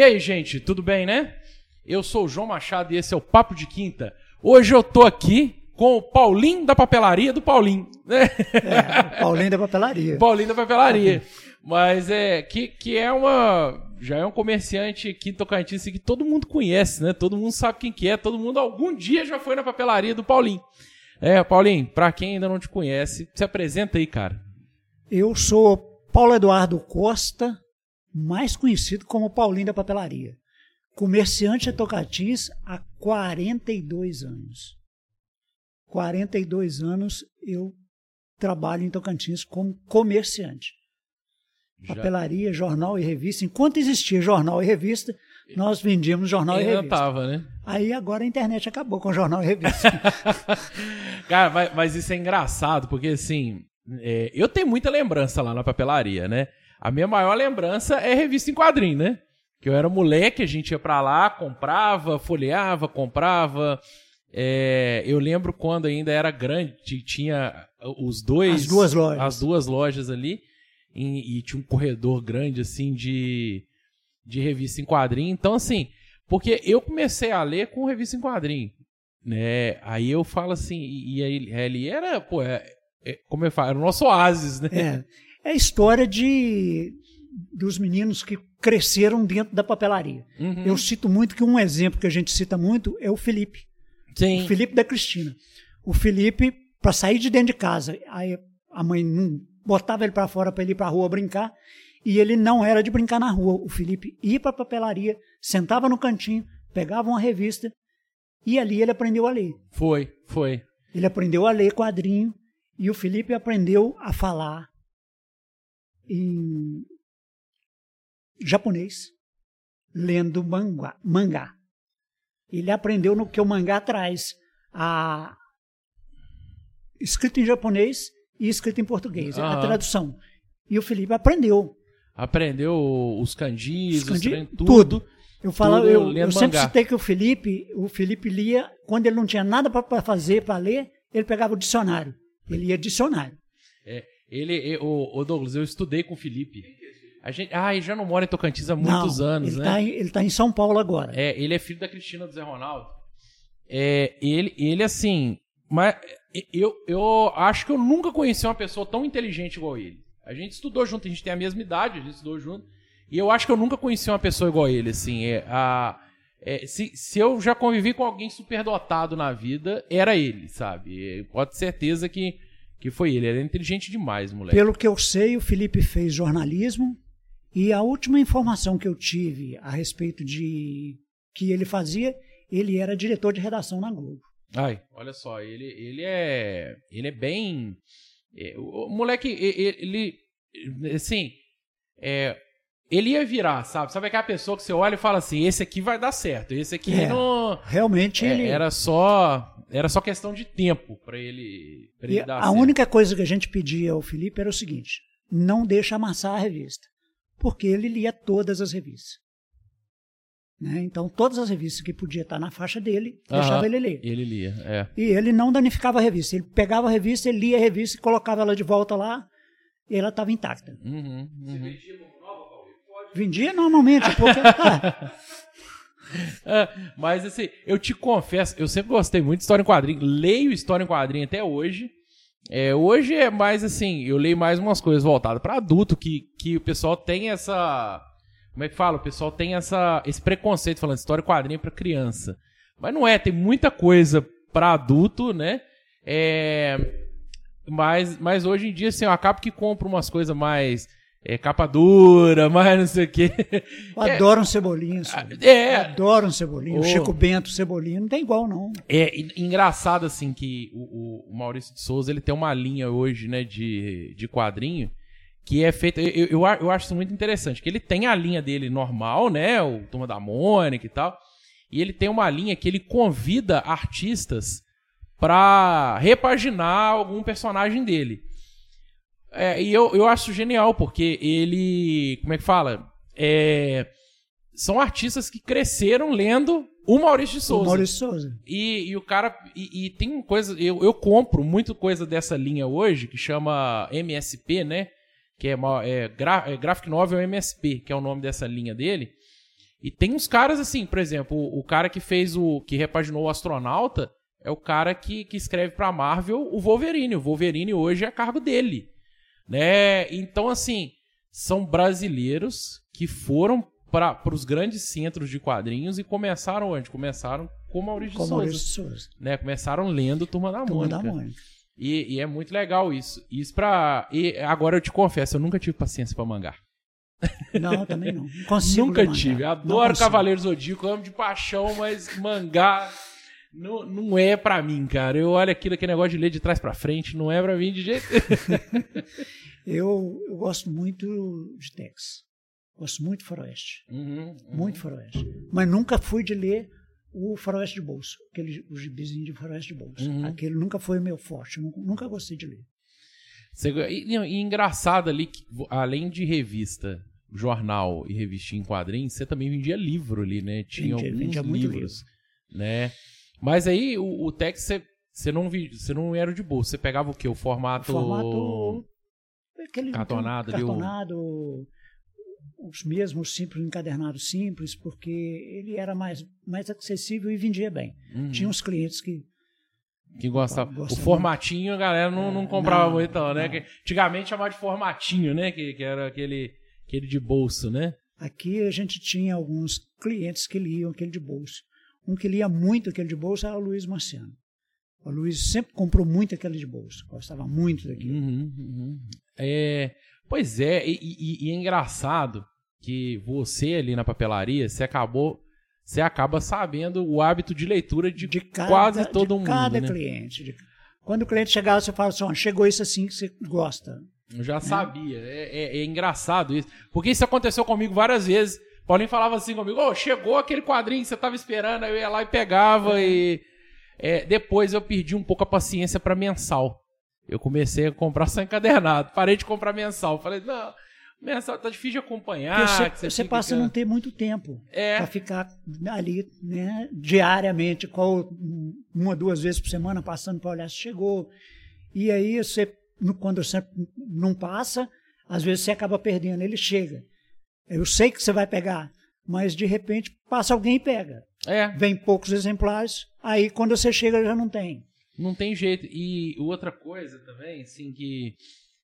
E aí, gente, tudo bem, né? Eu sou o João Machado e esse é o Papo de Quinta. Hoje eu tô aqui com o Paulinho da papelaria do Paulinho. Né? É, Paulinho da papelaria. Paulinho da papelaria. Mas é que, que é uma. Já é um comerciante Tocantins que todo mundo conhece, né? Todo mundo sabe quem que é, todo mundo algum dia já foi na papelaria do Paulinho. É, Paulinho, pra quem ainda não te conhece, se apresenta aí, cara. Eu sou Paulo Eduardo Costa, mais conhecido como Paulinho da Papelaria. Comerciante em Tocantins há 42 anos. 42 anos eu trabalho em Tocantins como comerciante. Já- Papelaria, jornal e revista. Enquanto existia jornal e revista, nós vendíamos jornal e Ainda revista. tava, né? Aí agora a internet acabou com jornal e revista. Cara, mas, mas isso é engraçado, porque assim, é, eu tenho muita lembrança lá na papelaria, né? A minha maior lembrança é revista em quadrinho, né? Que eu era moleque, a gente ia pra lá, comprava, folheava, comprava. É, eu lembro quando ainda era grande, tinha os dois. As duas lojas. As duas lojas ali. E, e tinha um corredor grande, assim, de, de revista em quadrinho. Então, assim, porque eu comecei a ler com revista em quadrinho né? Aí eu falo assim, e, e aí ele era, pô, é, é- como eu falo, era o nosso oásis, né? É, é a história de dos meninos que cresceram dentro da papelaria. Uhum. Eu cito muito que um exemplo que a gente cita muito é o Felipe, Sim. o Felipe da Cristina. O Felipe, para sair de dentro de casa, aí a mãe botava ele para fora para ele ir para rua brincar, e ele não era de brincar na rua. O Felipe ia para a papelaria, sentava no cantinho, pegava uma revista e ali ele aprendeu a ler. Foi, foi. Ele aprendeu a ler quadrinho e o Felipe aprendeu a falar em japonês, lendo mangá. mangá. Ele aprendeu no que o mangá traz, a escrito em japonês e escrito em português, a tradução. E o Felipe aprendeu. Aprendeu os candis, os, Kanji, tudo. tudo. Eu falo, Tudo eu, eu sempre mangá. citei que o Felipe, o Felipe lia, quando ele não tinha nada para fazer, para ler, ele pegava o dicionário. Ele ia dicionário. É, ele, o, o Douglas, eu estudei com o Felipe. A gente, ah, ele já não mora em Tocantins há muitos Não, anos, ele né? Tá em, ele está em São Paulo agora. É, ele é filho da Cristina do Zé Ronaldo. É, ele, ele assim. Mas eu, eu acho que eu nunca conheci uma pessoa tão inteligente igual ele. A gente estudou junto, a gente tem a mesma idade, a gente estudou junto. E eu acho que eu nunca conheci uma pessoa igual ele, assim. É, a, é, se, se eu já convivi com alguém superdotado na vida, era ele, sabe? É, Pode ter certeza que, que foi ele. Ele era inteligente demais, moleque. Pelo que eu sei, o Felipe fez jornalismo e a última informação que eu tive a respeito de que ele fazia, ele era diretor de redação na Globo. Ai, olha só, ele, ele é. Ele é bem. é, o, o moleque, e- e- ele. Assim. É, ele ia virar, sabe? Sabe aquela pessoa que você olha e fala assim: esse aqui vai dar certo, esse aqui É, não. Realmente é, ele era só. Era só questão de tempo pra ele, pra ele dar a certo. única coisa que a gente pedia ao Felipe era o seguinte: não deixa amassar a revista, porque ele lia todas as revistas. Né? Então, todas as revistas que podia estar na faixa dele, deixava ele ler. Ele lia, é. E ele não danificava a revista. Ele pegava a revista, ele lia a revista e colocava ela de volta lá, e ela estava intacta. Uhum, uhum. Vendia normalmente, porque. ah, É, mas assim, eu te confesso, eu sempre gostei muito de história em quadrinho. Leio história em quadrinho até hoje. É, hoje é mais assim, eu leio mais umas coisas voltadas para adulto, que, que o pessoal tem essa. Como é que fala? O pessoal tem essa, esse preconceito falando história em quadrinho para criança. Mas não é, tem muita coisa para adulto, né? É, mas, mas hoje em dia, assim, eu acabo que compro umas coisas mais. É, capa dura, mais não sei o quê. eu adoro um cebolinho. É, adoro um cebolinho. Oh. Chico Bento, cebolinho, não tem igual, não. É en- engraçado assim que o, o- o Maurício de Souza ele tem uma linha hoje, né, de, de quadrinho que é feita. Eu, eu, eu acho isso muito interessante. Que ele tem a linha dele normal, né? O Turma da Mônica e tal. E ele tem uma linha que ele convida artistas pra repaginar algum personagem dele. É, e eu, eu acho genial, porque ele. Como é que fala? É, são artistas que cresceram lendo o Maurício de Souza. O Maurício Souza. E, e o cara. E, e tem uma coisa. Eu, eu compro muito coisa dessa linha hoje, que chama MSP, né? Que é, é, gra, é Graphic Novel MSP, que é o nome dessa linha dele. E tem uns caras assim, por exemplo, o, o cara que fez o. que repaginou o astronauta é o cara que, que escreve pra Marvel o Wolverine. O Wolverine hoje é a cargo dele. Né? Então, assim, são brasileiros que foram para os grandes centros de quadrinhos e começaram onde? Começaram com Maurício Com Souza. Maurício Souza. Né? Começaram lendo Turma da Turma Mônica. da Mônica. E, e é muito legal isso. Isso pra. E agora eu te confesso, eu nunca tive paciência pra mangá. Não, também não. Não consigo nunca tive. Adoro. Cavaleiros Zodíaco, amo de paixão, mas mangá não, não é pra mim, cara. Eu olho aquilo, aquele negócio de ler de trás pra frente, não é pra mim de jeito. Eu, eu gosto muito de Tex. Gosto muito de Faroeste. Uhum, uhum. Muito Faroeste. Mas nunca fui de ler o Faroeste de Bolso. Aquele, o gibizinho de Faroeste de Bolso. Uhum. Aquele nunca foi o meu forte. Nunca, nunca gostei de ler. Você- e, e engraçado ali, que, além de revista, jornal e revistinha em quadrinhos, você também vendia livro ali, né? Tinha Vendia- alguns vendia livros, né? Mas aí o, o Tex, você, não vi, você não era de bolsa, você pegava o quê? O O formato... formato. Aquele, Cartonado o- Cartonado. Os mesmos simples, encadernados simples, porque ele era mais, mais acessível e vendia bem. Uhum. Tinha uns clientes que Que gostava. Gosta o formatinho a galera não, não comprava não, muito, não, né? não. Que antigamente chamava de formatinho, né? Que, que era aquele, aquele de bolso, né? Aqui a gente tinha alguns clientes que liam aquele de bolso. Um que lia muito aquele de bolso era o Luiz Marciano. O Luiz sempre comprou muito aquele de bolso, gostava muito daquilo. Uhum, uhum. É, pois é, e, e- e é engraçado que você ali na papelaria, você acabou. Você acaba sabendo o hábito de leitura de, quase todo de mundo. cada né? cliente. de- Quando o cliente chegava, você fala assim, chegou isso assim que você gosta. Eu já sabia. É, é- é engraçado isso. Porque isso aconteceu comigo várias vezes. Paulinho falava assim comigo: Ô, chegou aquele quadrinho que você tava esperando. Aí eu ia lá e pegava. E é, depois eu perdi um pouco a paciência para mensal. Eu comecei a comprar só encadernado. Parei de comprar mensal. Falei: não, mensal tá difícil de acompanhar. Porque que você, você passa a não ter muito tempo É. para ficar ali né, diariamente, qual, uma, duas vezes por semana, passando para olhar se chegou. E aí você, quando você não passa, às vezes você acaba perdendo, ele chega. Eu sei que você vai pegar, mas de repente passa alguém e pega. É, Vem poucos exemplares, aí quando você chega já não tem. Não tem jeito. E outra coisa também, assim, que.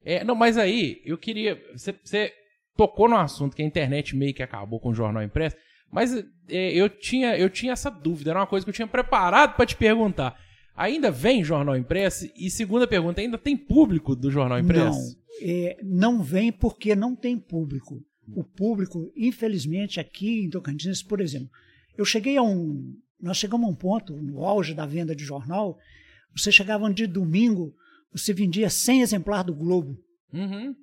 É, não, mas aí, eu queria. Você, você tocou no assunto que a internet meio que acabou com o jornal impresso, mas é, eu, tinha, eu tinha essa dúvida, era uma coisa que eu tinha preparado para te perguntar. Ainda vem jornal impresso? E segunda pergunta, ainda tem público do jornal impresso? Não, é, não vem porque não tem público. O público, infelizmente, aqui em Tocantins, por exemplo, eu cheguei a um. Nós chegamos a um ponto, no auge da venda de jornal, você chegava de domingo, você vendia 100 exemplares do Globo Uhum.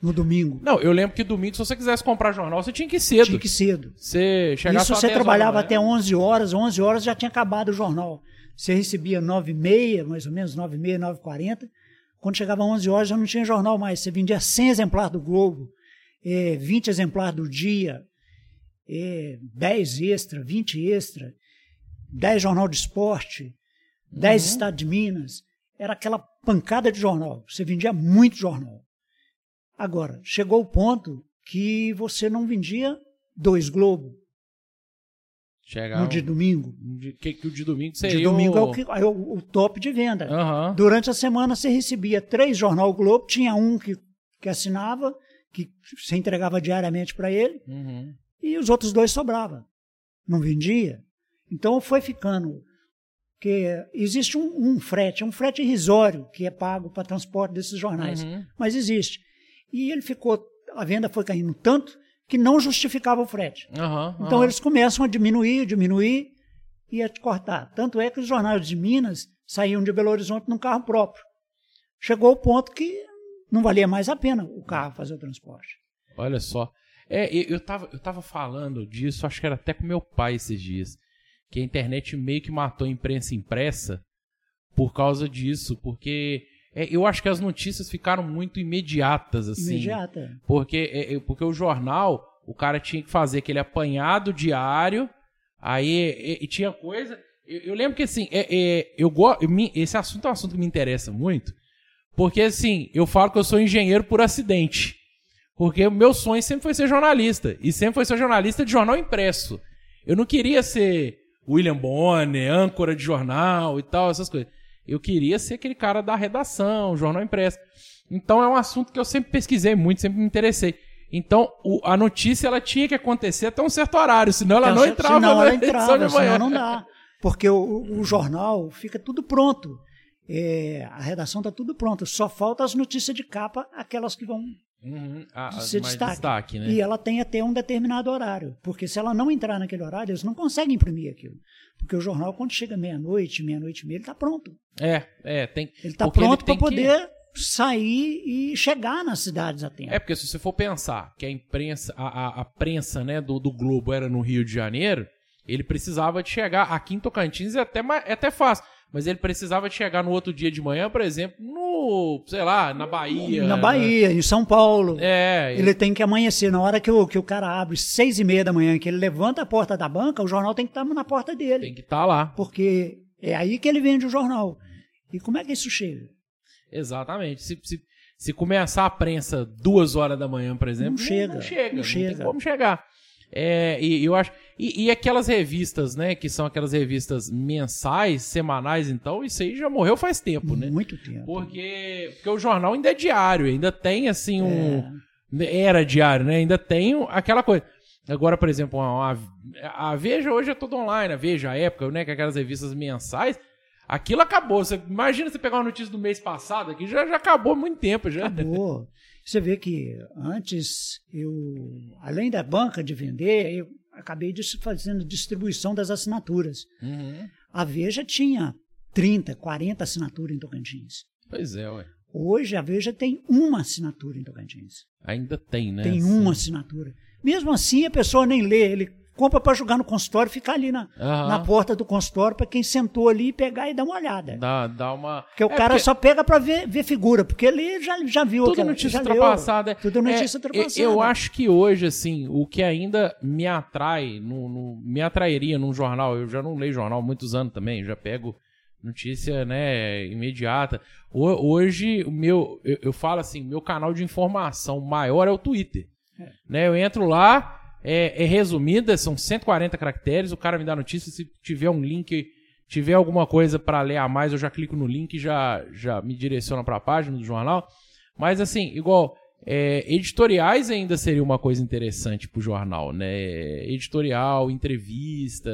no domingo. Não, eu lembro que domingo, se você quisesse comprar jornal, você tinha que ir cedo. Tinha que ir cedo. Você chegava Isso só você 10 horas trabalhava manhã. até 11 horas, 11 horas já tinha acabado o jornal. Você recebia 9 e meia, mais ou menos, 9 e meia, 9 e 40. Quando chegava 11 horas já não tinha jornal mais. Você vendia 100 exemplares do Globo, eh, 20 exemplares do Dia, eh, 10 extra, 20 extra, 10 jornal de esporte, 10 Estado de Minas. Era aquela pancada de jornal. Você vendia muito jornal. Agora, chegou o ponto que você não vendia dois Globo no de domingo. que, que o de domingo seria De domingo é, o, o... que- é o, o top de venda. Aham. Durante a semana você recebia três Jornal Globo, tinha um que, que assinava, que você entregava diariamente para ele, Uhum. e os outros dois sobrava. Não vendia. Então foi ficando. que Existe um, um frete, um frete irrisório que é pago para transporte desses jornais. Uhum. Mas existe. E ele ficou, a venda foi caindo tanto que não justificava o frete. Aham, Então eles começam a diminuir, diminuir e a cortar. Tanto é que os jornais de Minas saíam de Belo Horizonte num carro próprio. Chegou ao ponto que não valia mais a pena o carro fazer o transporte. Olha só. É, eu, eu, tava, eu tava falando disso, acho que era até com meu pai esses dias. Que a internet meio que matou a imprensa impressa por causa disso. Porque é, eu acho que as notícias ficaram muito imediatas, assim. Imediata. Porque, é, é, porque o jornal, o cara tinha que fazer aquele apanhado diário, aí e, tinha coisa. Eu, eu lembro que assim, é, é, eu go, esse assunto é um assunto que me interessa muito, porque assim, eu falo que eu sou engenheiro por acidente. Porque o meu sonho sempre foi ser jornalista. E sempre foi ser jornalista de jornal impresso. Eu não queria ser William Bonner, âncora de jornal e tal, essas coisas. Eu queria ser aquele cara da redação, jornal impresso. Então é um assunto que eu sempre pesquisei muito, sempre me interessei. Então, o, a notícia ela tinha que acontecer até um certo horário, senão ela não entrava senão na ela entrava, de manhã. senão não dá. Porque o, o jornal fica tudo pronto. É, a redação está tudo pronto. Só falta as notícias de capa, aquelas que vão Uhum, a, a, ser destaque. destaque, né? E ela tem até um determinado horário. Porque se ela não entrar naquele horário, eles não conseguem imprimir aquilo. Porque o jornal, quando chega meia-noite, meia-noite e meia, ele está pronto. É, é, tem. Ele está pronto para que- poder sair e chegar nas cidades a tempo. É porque se você for pensar que a imprensa, a, a, a prensa né, do, do Globo era no Rio de Janeiro, ele precisava de chegar aqui em Tocantins é até, mais- é até fácil. Mas ele precisava de chegar no outro dia de manhã, por exemplo, no, sei lá, na Bahia. Na Bahia, em São Paulo. É, Ele tem que amanhecer. Na hora que o, que o cara abre seis e meia da manhã, que ele levanta a porta da banca, o jornal tem que estar na porta dele. tem que estar lá. Porque é aí que ele vende o jornal. E como é que isso chega? Exatamente. Se, se, se começar a prensa duas horas da manhã, por exemplo, Não chega, Não chega. não Não, chega. tem como chegar. É, e eu acho. E, e aquelas revistas, né? Que são aquelas revistas mensais, semanais, então, isso aí já morreu faz tempo, né? Muito tempo. Porque, porque o jornal ainda é diário, ainda tem assim um. É. Era diário, né? Ainda tem aquela coisa. Agora, por exemplo, uma- a Veja hoje é tudo online, a Veja, a época, né? Que aquelas revistas mensais. Aquilo acabou. Você, imagina você pegar uma notícia do mês passado aqui, já, já acabou há muito tempo já. Acabou. Você vê que antes eu, além da banca de vender, eu acabei fazendo distribuição das assinaturas. Uhum. A Veja tinha 30, 40 assinaturas em Tocantins. Pois é, ué. Hoje a Veja tem uma assinatura em Tocantins. Ainda tem, né? tem uma assinatura. Mesmo assim, a pessoa nem lê. Ele compra para jogar no consultório e ficar ali na, Aham. na porta do consultório para quem sentou ali pegar e dar uma olhada. Dá, dá uma. Porque o É, cara porque só pega para ver, ver figura, porque ele já, já viu Tudo aquela, notícia ultrapassada. Tudo notícia É, ultrapassada. Eu acho que hoje, assim, o que ainda me atrai, no, no- me atrairia num jornal, eu já não leio jornal há muitos anos também, já pego notícia, né, imediata. Ho- Hoje, o meu, eu, eu falo assim, meu canal de informação maior é o Twitter. Né, eu entro lá, é, é resumida, são 140 caracteres, o cara me dá notícia, se tiver um link, tiver alguma coisa para ler a mais, eu já clico no link e já, já me direciona para a página do jornal. Mas assim, igual, é, editoriais ainda seria uma coisa interessante pro jornal, né? Editorial, entrevista.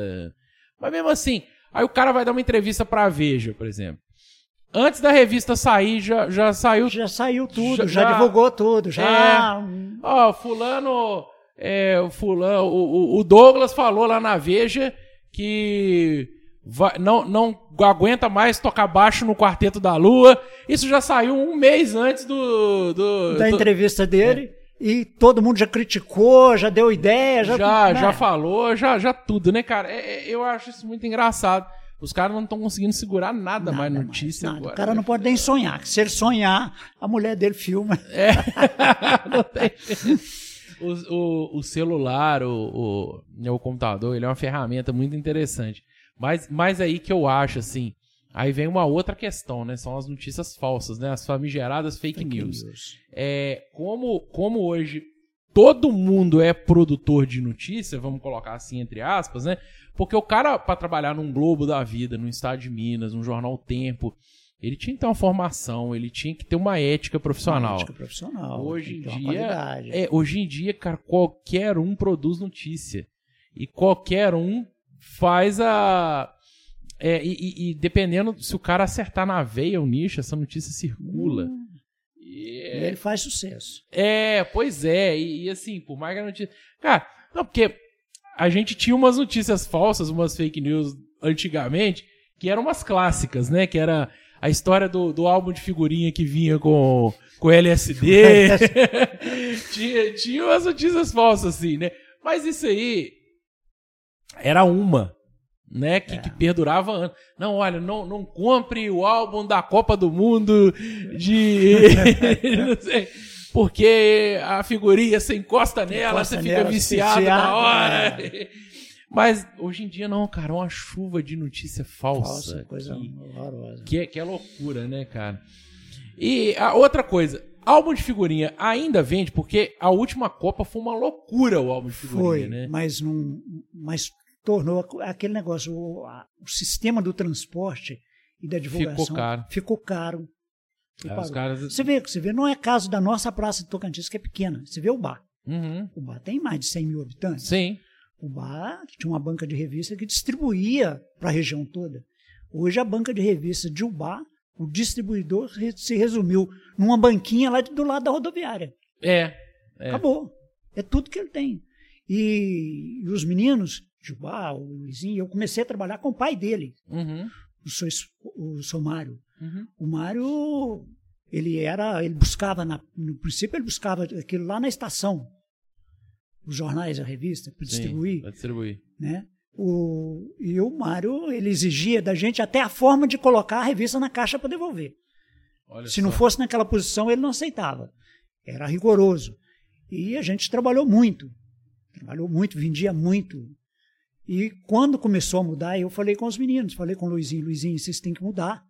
Mas mesmo assim, aí o cara vai dar uma entrevista pra Veja, por exemplo. Antes da revista sair, já, já saiu. Já saiu tudo, Já- já, divulgou tudo, já. hum, Ó, fulano. É, o fulano. O, o- Douglas falou lá na Veja que vai- não, não aguenta mais tocar baixo no Quarteto da Lua. Isso já saiu um mês antes do. do da do- entrevista dele. E todo mundo já criticou, já deu ideia, já. já, né? já falou, já, já tudo, né, cara? É- é- eu acho isso muito engraçado. Os caras não estão conseguindo segurar nada, mais Nada notícia nada. agora. O cara não pode nem sonhar. Se ele sonhar, a mulher dele filma. Não tem. O, o, o celular, o, o, né, o computador, ele é uma ferramenta muito interessante. Mas, mas aí que eu acho, assim, aí vem uma outra questão, né? São as notícias falsas, né? As famigeradas fake, news. É, como, como hoje todo mundo é produtor de notícia, vamos colocar assim entre aspas, né? Porque o cara, para trabalhar num Globo da Vida, num Estado de Minas, num jornal Tempo, ele tinha que ter uma formação, ele tinha que ter uma ética profissional. Ética profissional. Hoje em uma dia, é, hoje em dia, cara, qualquer um produz notícia. E qualquer um faz a. é, e, e- dependendo se o cara acertar na veia o nicho, essa notícia circula. Hum. E E é, ele faz sucesso. é, pois é. E, e assim, por mais que a notícia. Cara, não, porque a gente tinha umas notícias falsas, umas fake news antigamente, que eram umas clássicas, né? Que era a história do, do álbum de figurinha que vinha com, com LSD. tinha, tinha umas notícias falsas, assim, né? Mas isso aí era uma. Né, que, que perdurava anos. Não, olha, não, não compre o álbum da Copa do Mundo de. não sei, porque a figurinha, você encosta nela, Encosta você fica nela, viciado viciado, na hora. Mas hoje em dia não, cara, é uma chuva de notícia falsa. Falsa, coisa que- horrorosa. que é, que é loucura, né, cara? E a outra coisa, álbum de figurinha ainda vende, porque a última Copa foi uma loucura o álbum de figurinha, Foi, né? mas, não, mas tornou aquele negócio, o, a, o sistema do transporte e da divulgação Ficou caro. Ficou caro. É, caras. Você vê, você vê, não é caso da nossa praça de Tocantins, que é pequena. Você vê o bar. Uhum. O bar tem mais de 100 mil habitantes. Sim. O bar tinha uma banca de revista que distribuía para a região toda. Hoje a banca de revista de Ubá, o distribuidor se resumiu numa banquinha lá do lado da rodoviária. É. É. Acabou. É tudo que ele tem. E, e os meninos de Ubá, o Luizinho, eu comecei a trabalhar com o pai dele, Uhum. o seu, o seu Mário. Uhum. O Mário, ele era, ele buscava, na- no princípio ele buscava aquilo lá na estação, os jornais, a revista, para distribuir Pra distribuir. né? O, e o Mário, ele exigia da gente até a forma de colocar a revista na caixa para devolver. Olha Se não só. fosse naquela posição, ele não aceitava. Era rigoroso. E a gente trabalhou muito. Trabalhou muito, vendia muito. E quando começou a mudar, eu falei com os meninos, falei com o Luizinho, Luizinho, vocês têm que mudar.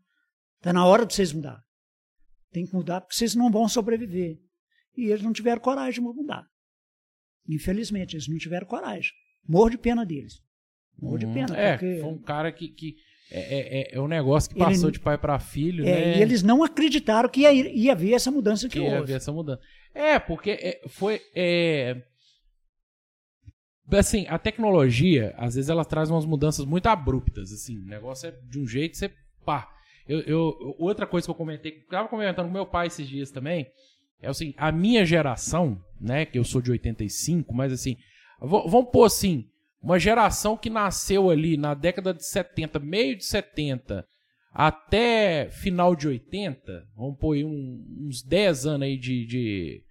Está na hora de vocês mudar. Tem que mudar porque vocês não vão sobreviver. E eles não tiveram coragem de mudar. Infelizmente, eles não tiveram coragem. Morro de pena deles. Morro de Uhum. pena, É, porque... foi um cara que. que é, é, é- é um negócio que Ele- passou de pai pra filho, É, né? E eles não acreditaram que ia, ia haver essa mudança que, que ia houve. haver essa mudança. É, porque é, foi. é, Assim, a tecnologia, às vezes, ela traz umas mudanças muito abruptas. Assim, o negócio é de um jeito, você. pá. Eu, eu- outra coisa que eu comentei, que eu tava comentando com meu pai esses dias também, é assim, a minha geração, né, que eu sou de 85, mas assim, vamos pôr assim, uma geração que nasceu ali na década de 70, meio de 70, até final de 80, vamos pôr aí um- uns 10 anos aí de. de,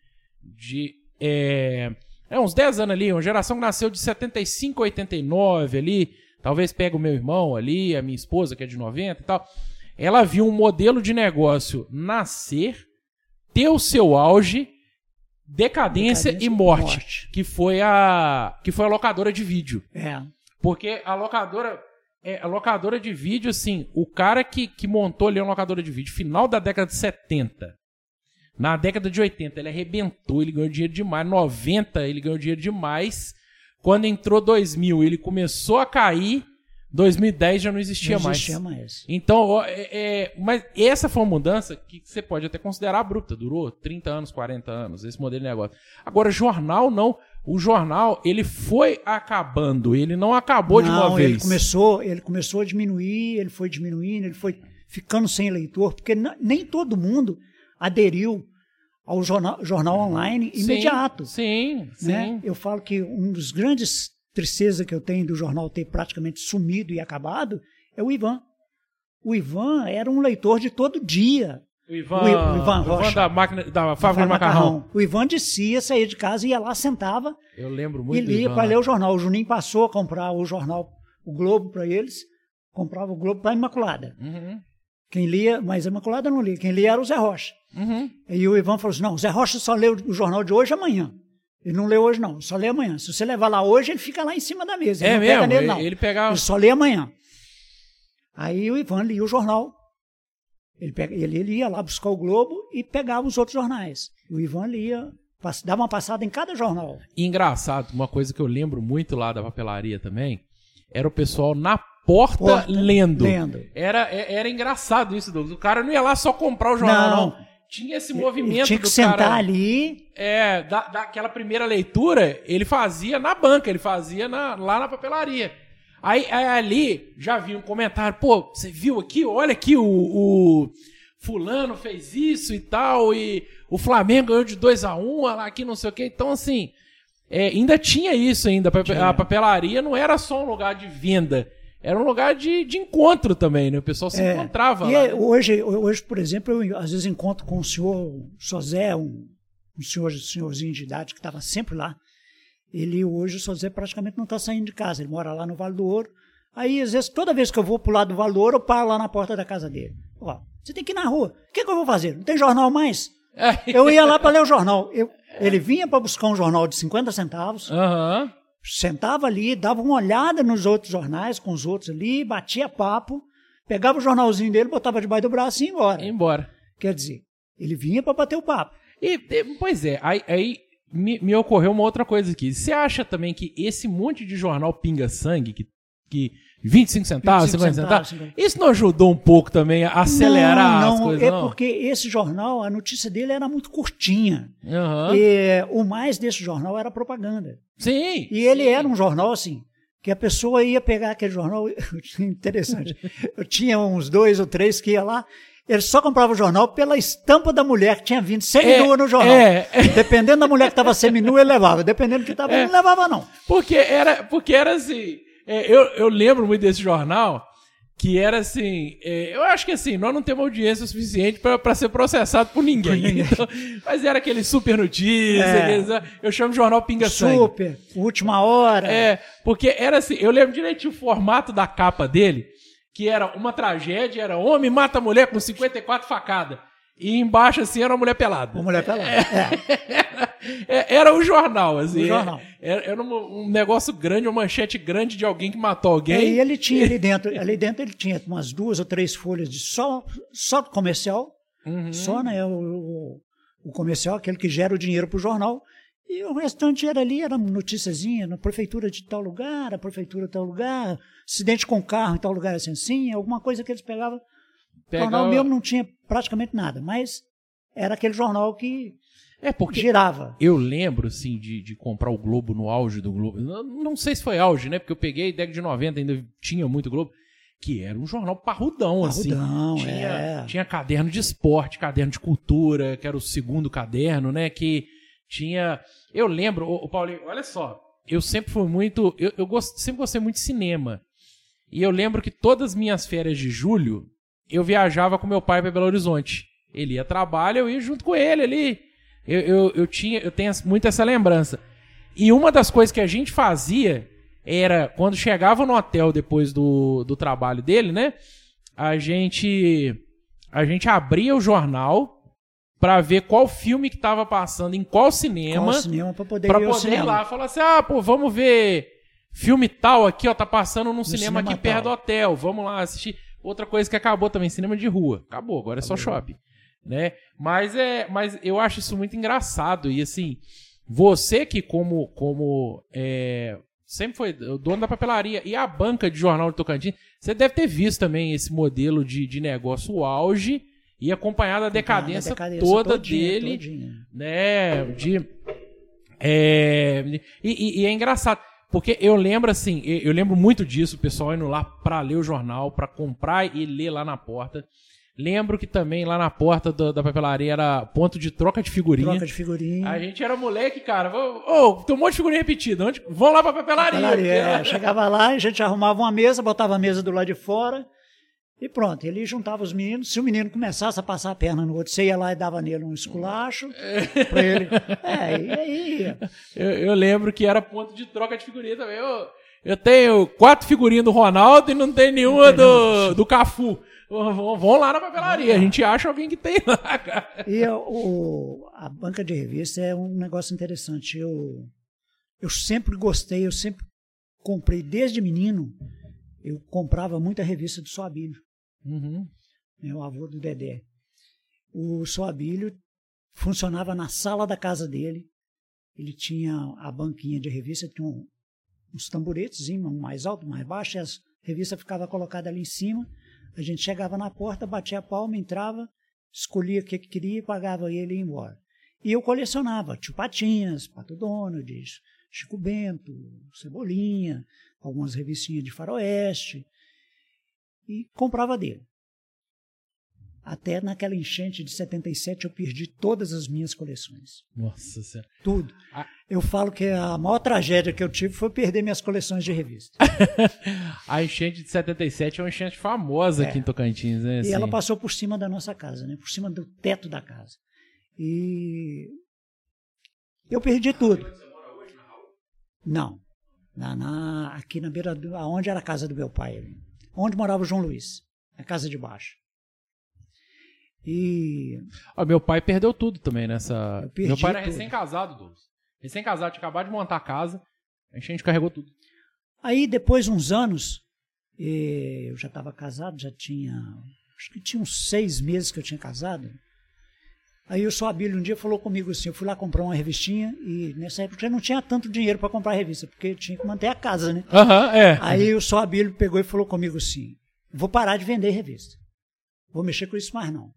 de é, é, uns 10 anos ali, uma geração que nasceu de 75 a 89 ali, talvez pegue o meu irmão ali, a minha esposa que é de 90 e tal. Ela viu um modelo de negócio nascer, ter o seu auge, decadência, Decadência e e morte, morte. que foi a que foi a locadora de vídeo. É. Porque a locadora. É, a locadora de vídeo, assim, o cara que, que montou ali uma locadora de vídeo, final da década de 70. Na década de 80, ele arrebentou, ele ganhou dinheiro demais. 90, ele ganhou dinheiro demais. Quando entrou 2000, ele começou a cair. 2010 já não existia, não existia mais. mais. Então, é, é, mas essa foi uma mudança que você pode até considerar abrupta. Durou 30 anos, 40 anos, esse modelo de negócio. Agora, jornal não. O jornal, ele foi acabando. Ele não acabou de uma não, vez. ele começou, ele começou a diminuir, ele foi diminuindo, ele foi ficando sem leitor, porque nem todo mundo aderiu ao jornal, jornal online Sim, imediato. Sim, sim. né? Eu falo que um dos grandes tristezas que eu tenho do jornal ter praticamente sumido e acabado é o Ivan. O Ivan era um leitor de todo dia. O Ivan, O I- o Ivan Rocha. da, máquina, da fábrica de macarrão. O Ivan descia, saía de casa, ia lá, sentava Eu lembro muito e lia Ivan para ler o jornal. O Juninho passou a comprar o jornal, o Globo para eles, comprava o Globo para a Imaculada. Uhum, Quem lia, mas a Imaculada não lia, quem lia era o Zé Rocha. uhum. E o Ivan falou assim: não, o Zé Rocha só leu o jornal de hoje amanhã. Ele não leu hoje, não, só lê amanhã. Se você levar lá hoje, ele fica lá em cima da mesa. Ele É não pega mesmo? nele, Ele- não. ele pegava- Ele só lê amanhã. Aí o Ivan lia o jornal. Ele, pega, ele, ele ia lá buscar o Globo e pegava os outros jornais. O Ivan lia, pass- dava uma passada em cada jornal. Engraçado, uma coisa que eu lembro muito lá da papelaria também, era o pessoal na porta, Porta, lendo. lendo. Era, é- era engraçado isso, Douglas. O cara não ia lá só comprar o jornal, não. Não. Tinha esse movimento tinha que do sentar cara. ali. É, da, daquela primeira leitura, ele fazia na banca, ele fazia na- lá na papelaria. Aí, aí ali já vi um comentário, pô, você viu aqui? Olha aqui, o, o fulano fez isso e tal, e o Flamengo ganhou de 2 a 1 lá aqui, não sei o quê. Então, assim, é, ainda tinha isso ainda. A papelaria não era só um lugar de venda, era um lugar de, de encontro também, né? O pessoal se É, encontrava lá. é, né? hoje, hoje, por exemplo, eu às vezes encontro com o senhor Sozé, um, um senhor, senhorzinho de idade que estava sempre lá. Ele hoje, o Sozé, praticamente não está saindo de casa. Ele mora lá no Vale do Ouro. Aí, às vezes, toda vez que eu vou pro lado do Vale do Ouro, eu paro lá na porta da casa dele. Ó, você tem que ir na rua. O que, que eu vou fazer? Não tem jornal mais? É. Eu ia lá para ler o jornal. Eu- ele vinha para buscar um jornal de 50 centavos, Aham. Sentava ali, dava uma olhada nos outros jornais, com os outros ali, batia papo, pegava o jornalzinho dele, botava debaixo do braço e ia embora. Ia embora. Quer dizer, ele vinha para bater o papo. E, pois é, aí, aí me, me ocorreu uma outra coisa aqui. Você acha também que esse monte de jornal pinga-sangue que que 25 centavos, 25 50 centavos. centavos, Isso não ajudou um pouco também a acelerar não, as não, coisas, é não? porque esse jornal, a notícia dele era muito curtinha. Aham. E o mais desse jornal era propaganda. Sim. E ele sim. era um jornal assim, que a pessoa ia pegar aquele jornal, interessante. Eu tinha uns dois ou três que ia lá, ele só comprava o jornal pela estampa da mulher que tinha vindo seminua no jornal. é, é. Dependendo da mulher que estava seminua, ele levava. Dependendo do que estava, É. não levava não. Porque era, porque era assim. É, eu, eu lembro muito desse jornal que era assim. é, eu acho que assim, nós não temos audiência suficiente pra ser processado por ninguém. Por ninguém. Então, mas era aquele super notícia, É. aqueles- eu chamo de jornal Pinga Sangue. Super, última hora. É, porque era assim, eu lembro direitinho o formato da capa dele, que era uma tragédia, era homem mata mulher com 54 facadas. E embaixo, assim, era uma mulher pelada. Uma mulher pelada. É. É, Era o jornal, assim. O jornal. Era, era um, um negócio grande, uma manchete grande de alguém que matou E alguém. aí ele tinha ali dentro, ali dentro ele tinha umas duas ou três folhas de só, só comercial, Uhum. só né, o, o- o comercial, aquele que gera o dinheiro para o jornal. E o restante era ali, era noticiazinha, na prefeitura de tal lugar, a prefeitura de tal lugar, acidente com carro em tal lugar assim, assim alguma coisa que eles pegavam. O Pega- jornal mesmo não tinha praticamente nada, mas era aquele jornal que É, porque girava. eu lembro, assim, de, de comprar o Globo no auge do Globo. Não, não sei se foi auge, né? Porque eu peguei década de 90, ainda tinha muito Globo. Que era um jornal parrudão, assim. Parrudão, tinha, é. tinha caderno de esporte, caderno de cultura, que era o segundo caderno, né? Que tinha. Eu lembro, o Paulinho, olha só. Eu sempre fui muito. Eu, eu gost, sempre gostei muito de cinema. E eu lembro que todas as minhas férias de julho, eu viajava com meu pai para Belo Horizonte. Ele ia trabalho, eu ia junto com ele ali. Eu, eu, eu tinha, eu tenho muito essa lembrança. E uma das coisas que a gente fazia era, quando chegava no hotel depois do, do trabalho dele, né? A gente, a gente abria o jornal pra ver qual filme que tava passando em qual cinema. Qual cinema para poder Pra ir poder ir lá falar assim: ah, pô, vamos ver filme tal aqui, ó, tá passando num cinema, cinema aqui perto do tal. hotel. Vamos lá assistir. Outra coisa que acabou também, cinema de rua. Acabou, agora é só shopping. Né? Mas é, mas eu acho isso muito engraçado e assim, você que como como é, sempre foi o dono da papelaria e a banca de jornal de Tocantins, você deve ter visto também esse modelo de, de negócio o auge e acompanhado a decadência, decadência toda todinha, dele todinha. né, de é, e, e- e é engraçado porque eu lembro assim, eu, lembro muito disso, o pessoal indo lá pra ler o jornal, pra comprar e ler lá na porta. Lembro que também lá na porta do- da papelaria era ponto de troca de figurinha. Troca de figurinha. A gente era moleque, cara. Ô, ô, tem um monte de figurinha repetida. Onde... Vão lá pra papelaria. Papelaria, é. Chegava lá, a gente arrumava uma mesa, botava a mesa do lado de fora e pronto. Ele juntava os meninos. Se o menino começasse a passar a perna no outro, você ia lá e dava nele um esculacho pra ele. É, e aí. Eu, eu lembro que era ponto de troca de figurinha também. Eu, eu tenho quatro figurinhas do Ronaldo e não tem nenhuma do, do Cafu. Vão lá na papelaria, a gente acha alguém que tem lá, cara. E o, a banca de revista é um negócio interessante. Eu, eu sempre gostei, eu sempre comprei desde menino. Eu comprava muita revista do Soabílio. Uhum. né, o avô do Dedé. O Soabílio funcionava na sala da casa dele. Ele tinha a banquinha de revista, tinha um- uns tamburetes, um mais alto, um mais baixo, e as revistas ficavam colocadas ali em cima. A gente chegava na porta, batia a palma, entrava, escolhia o que que queria, pagava ele e ia embora. E eu colecionava Tio Patinhas, Pato Donald, Chico Bento, Cebolinha, algumas revistinhas de faroeste, e comprava dele. Até naquela enchente de 77 eu perdi todas as minhas coleções. Nossa senhora. Tudo. Ah. Eu falo que a maior tragédia que eu tive foi perder minhas coleções de revista. A enchente de 77 é uma enchente famosa É. aqui em Tocantins, né? E assim. ela passou por cima da nossa casa, né? Por cima do teto da casa. E eu perdi tudo. Não. Na, na- aqui na beira do. Aonde era a casa do meu pai. ali. Onde morava o João Luiz. Na casa de baixo. E Ó, meu pai perdeu tudo também nessa. Meu pai era recém-casado, Douglas. Recém-casado, tinha acabado de montar a casa. A enchente carregou tudo. Aí, depois de uns anos, eh, eu já estava casado, já tinha. Acho que tinha uns seis meses que eu tinha casado. Aí o seu Abílio um dia falou comigo assim, eu fui lá comprar uma revistinha e nessa época eu não tinha tanto dinheiro para comprar revista, porque tinha que manter a casa, né? Aham, é. Aí o seu Abílio pegou e falou comigo assim, vou parar de vender revista. Vou mexer com isso mais não.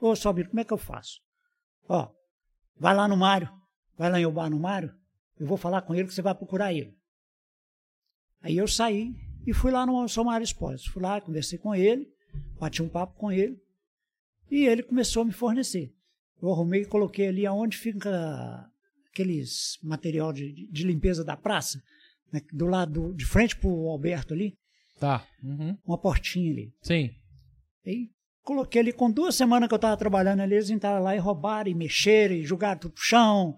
Ô, seu Abílio, como é que eu faço? Ó, vai lá no Mário, vai lá em Ubar no Mário, eu vou falar com ele que você vai procurar ele. Aí eu saí e fui lá no São Mário Esportes. Fui lá, conversei com ele, bati um papo com ele e ele começou a me fornecer. Eu arrumei e coloquei ali aonde fica aqueles material de, de limpeza da praça, né, do lado de frente pro Alberto ali, Tá. Uhum. uma portinha ali. Sim. Aí coloquei ali, com duas semanas que eu estava trabalhando ali, eles entraram lá e roubaram, e mexeram, e jogaram tudo pro chão.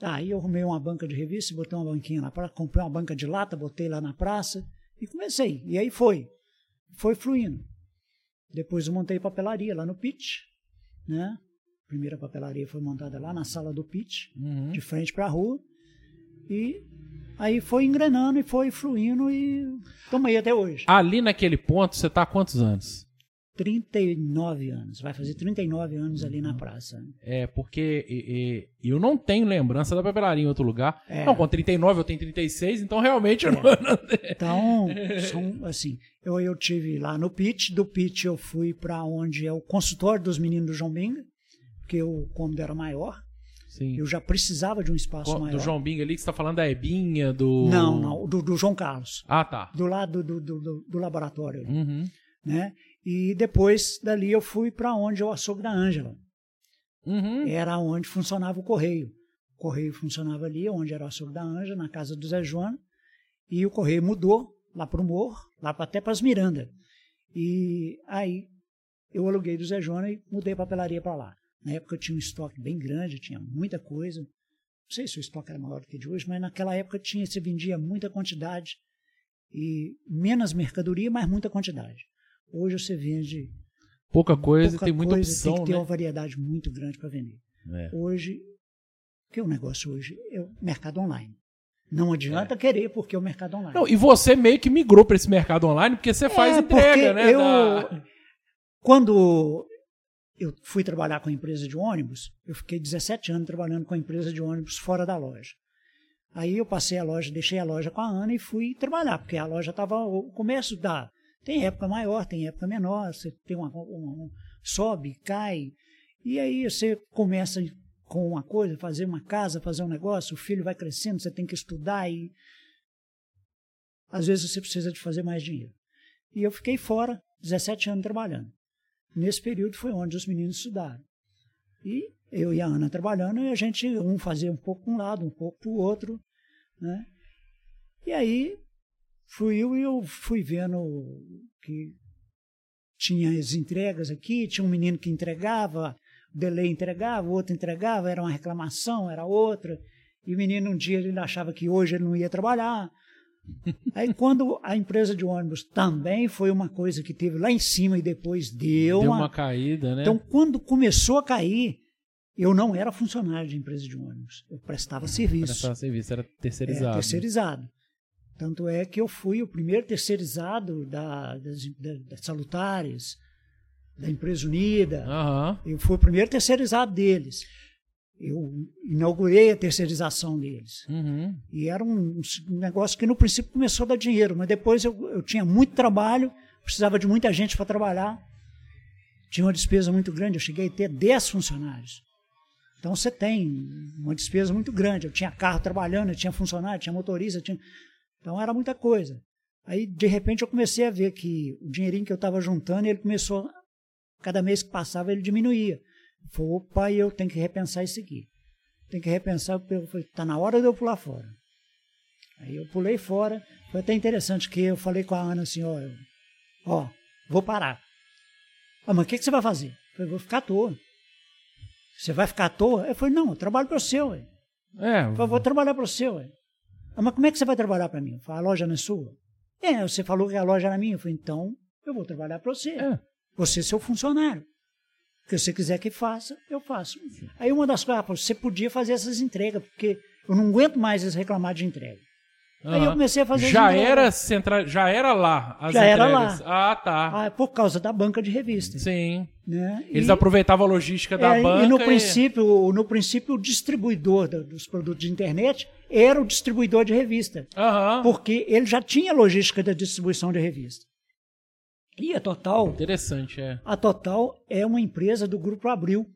Aí eu arrumei uma banca de revista, botei uma banquinha lá, pra, comprei uma banca de lata, botei lá na praça e comecei. E aí foi. Foi fluindo. Depois eu montei papelaria lá no pitch, né? A primeira papelaria foi montada lá na sala do pitch, Uhum. de frente para a rua. E aí foi engrenando e foi fluindo e estamos aí até hoje. Ali naquele ponto, você tá há quantos anos? 39 anos. Vai fazer 39 anos ali Uhum. na praça. É, porque e- e- eu não tenho lembrança da papelaria em outro lugar. É. Não, com 39 eu tenho 36, então realmente eu não... Então, são, assim, eu, eu tive lá no pitch, do pitch eu fui para onde é o consultório dos meninos do João Binga, porque o cômodo era maior, Sim. eu já precisava de um espaço Do maior. João Bing ali, que você tá falando da Ebinha, do... Não, não, do, do João Carlos, Ah, tá. do lado do, do, do- do laboratório, ali, Uhum. né? E depois dali eu fui para onde o açougue da Ângela, Uhum. era onde funcionava o correio. O correio funcionava ali, onde era o açougue da Ângela, na casa do Zé Joana, e o correio mudou lá para o morro, lá até para as Miranda. E aí eu aluguei do Zé Joana e mudei a papelaria para lá. Na época eu tinha um estoque bem grande, tinha muita coisa. Não sei se o estoque era maior do que de hoje, mas naquela época tinha, se vendia muita quantidade e menos mercadoria, mas muita quantidade. Hoje você vende Pouca coisa pouca e tem muita coisa, opção, tem que ter né? uma variedade muito grande para vender. É. Hoje, o que é o negócio hoje? É o mercado online. Não adianta querer porque é o mercado online. Não, e você meio que migrou para esse mercado online porque você faz É, entrega, porque né? eu- da- Quando eu fui trabalhar com a empresa de ônibus, eu fiquei 17 anos trabalhando com a empresa de ônibus fora da loja. Aí eu passei a loja, deixei a loja com a Ana e fui trabalhar, porque a loja estava o começo da tem época maior, tem época menor, você tem uma, uma- um- sobe, cai, e aí você começa com uma coisa, fazer uma casa, fazer um negócio, o filho vai crescendo, você tem que estudar e às vezes você precisa de fazer mais dinheiro. E eu fiquei fora 17 anos trabalhando. Nesse período foi onde os meninos estudaram. E eu e a Ana trabalhando, e a gente, um fazia um pouco para um lado, um pouco para o outro. Né? E aí fluiu e eu fui vendo que tinha as entregas aqui, tinha um menino que entregava, o delay entregava, o outro entregava, era uma reclamação, era outra. E o menino um dia ele achava que hoje ele não ia trabalhar. Aí quando a empresa de ônibus também foi uma coisa que teve lá em cima e depois deu, Deu uma, uma caída, né? então, quando começou a cair, eu não era funcionário de empresa de ônibus. Eu prestava serviço. Prestava serviço, era É, terceirizado. terceirizado. Tanto é que eu fui o primeiro terceirizado da, das, da- das salutares, da empresa unida. Aham. Eu fui o primeiro terceirizado deles. Eu inaugurei a terceirização deles. Uhum. E era um, negócio que no princípio começou a dar dinheiro, mas depois eu, eu tinha muito trabalho, precisava de muita gente para trabalhar. Tinha uma despesa muito grande, eu cheguei a ter 10 funcionários. Então você tem uma despesa muito grande. Eu tinha carro trabalhando, eu tinha funcionário, tinha motorista, tinha... então era muita coisa. Aí de repente eu comecei a ver que o dinheirinho que eu estava juntando, ele começou, cada mês que passava ele diminuía. Falei, opa, eu tenho que repensar isso aqui tem que repensar, porque eu falei, tá na hora de eu pular fora. Aí eu pulei fora, foi até interessante que eu falei com a Ana assim, ó, eu- ó, vou parar. Ah, mas o que, que você vai fazer? Eu falei, vou ficar à toa. Você vai ficar à toa? Eu falei, não, eu trabalho para você, ué. É, Eu falei, vou trabalhar para você, ué. Ah, mas como é que você vai trabalhar para mim? Eu falei, a loja não é sua? É, você falou que a loja era minha. Eu falei, então, eu vou trabalhar para você. é. Você é seu funcionário. Que você quiser que faça, eu faço. Aí uma das coisas, falou, você podia fazer essas entregas, porque eu não aguento mais eles reclamar de entrega. Aí eu comecei a fazer Já era central, já era lá as Já era entregas. lá. Ah, tá. Ah, por causa da banca de revista. Sim. Né? Eles E- aproveitavam a logística da É, banca. e no e- princípio, no princípio, o distribuidor dos produtos de internet era o distribuidor de revista, Aham. porque ele já tinha logística da distribuição de revista. E a Total, Interessante, é. a Total é uma empresa do Grupo Abril.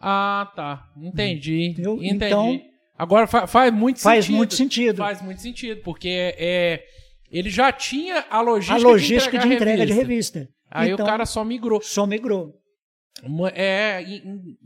Ah, tá. Entendi. Entendeu? Entendi. Então- Agora fa- faz muito Faz sentido. muito sentido. Faz muito sentido, porque é, ele já tinha a logística, a logística de, entregar entrega de revista. revista. Aí então, o cara só migrou. só migrou. É,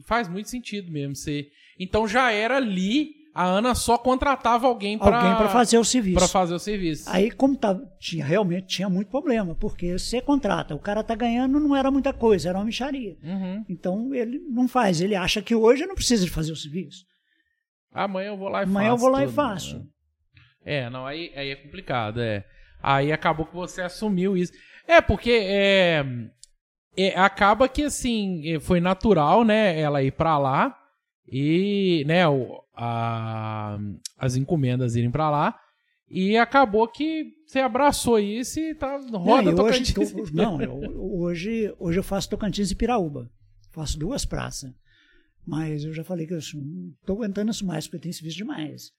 faz muito sentido mesmo. Você... Então já era ali, a Ana só contratava alguém para Alguém para fazer o serviço. pra fazer o serviço. Aí, como tá, tinha, realmente tinha muito problema, porque você contrata, o cara tá ganhando, não era muita coisa, era uma micharia. Uhum. Então ele não faz, ele acha que hoje não precisa de fazer o serviço. Amanhã eu vou lá e Amanhã faço. eu vou lá e tudo, faço. né? É, não, aí, aí é complicado, é. Aí acabou que você assumiu isso. É, porque é, é, acaba que assim, é, foi natural, né, ela ir pra lá e, né, o, a, as encomendas irem pra lá e acabou que você abraçou isso e tá roda não, hoje, Tocantins. tô- não, eu- hoje, hoje eu faço Tocantins e Piraúba. Faço duas praças. Mas eu já falei que eu estou aguentando isso mais, porque tem serviço demais.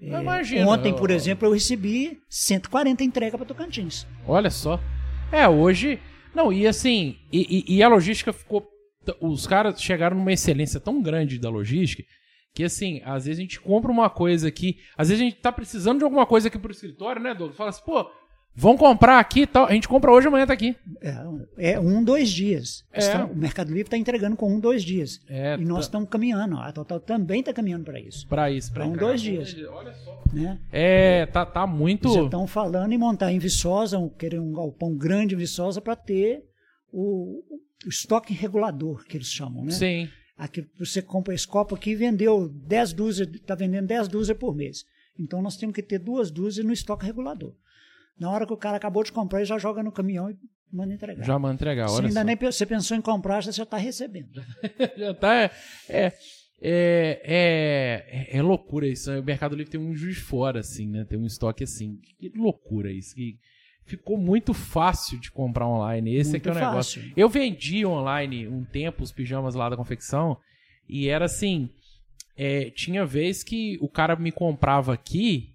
É, imagino. Ontem, por Eu- exemplo, eu recebi 140 entregas para Tocantins. Olha só. É, hoje. Não, e assim, e, e- e a logística ficou. Os caras chegaram numa excelência tão grande da logística que, assim, às vezes a gente compra uma coisa aqui. Às vezes a gente tá precisando de alguma coisa aqui pro escritório, né, Douglas? Fala assim, pô, vão comprar aqui e tal. A gente compra hoje, amanhã tá aqui. É, é um, dois dias. É. Está- o Mercado Livre está entregando com um, dois dias. É, e nós tá- estamos caminhando. A Total também está caminhando para isso. Pra isso, Pra um, entregar. dois dias. Olha só. Né? É, tá, tá muito. Eles estão falando em montar em Viçosa, um, querer um galpão grande em Viçosa para ter o, o estoque regulador, que eles chamam. Né? Sim. Aqui, você compra esse copo aqui e vendeu 10 dúzias, está vendendo 10 dúzias por mês. Então nós temos que ter duas dúzias no estoque regulador. Na hora que o cara acabou de comprar, ele já joga no caminhão e manda entregar. Já manda entregar, Você olha ainda só. nem você pensou em comprar, você já está recebendo. Já tá. É, é, é, é, é loucura isso. né? O Mercado Livre tem um juiz fora, assim, né? Tem um estoque assim. Que loucura isso. Que ficou muito fácil de comprar online. Esse Muito aqui é o negócio. fácil. Eu vendi online um tempo os pijamas lá da confecção e era assim. é, tinha vez que o cara me comprava aqui.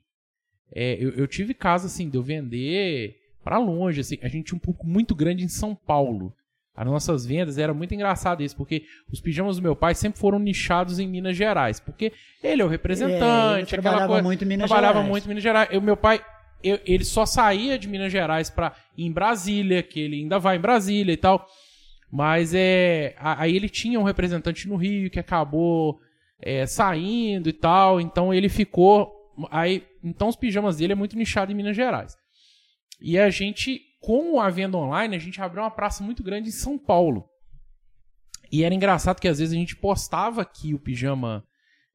é, eu, eu tive caso assim de eu vender pra longe. Assim, a gente tinha um público muito grande em São Paulo. As nossas vendas era muito engraçado isso, porque os pijamas do meu pai sempre foram nichados em Minas Gerais, porque ele é o É, representante, aquela trabalhava coisa. muito em Minas trabalhava Gerais. muito em Minas Gerais. O meu pai, ele só saía de Minas Gerais para em Brasília, que ele ainda vai em Brasília e tal. Mas é, aí ele tinha um representante no Rio que acabou é, saindo e tal, então ele ficou. Aí, então os pijamas dele é muito nichado em Minas Gerais. E a gente, com a venda online, a gente abriu uma praça muito grande em São Paulo. E era engraçado que às vezes a gente postava aqui o pijama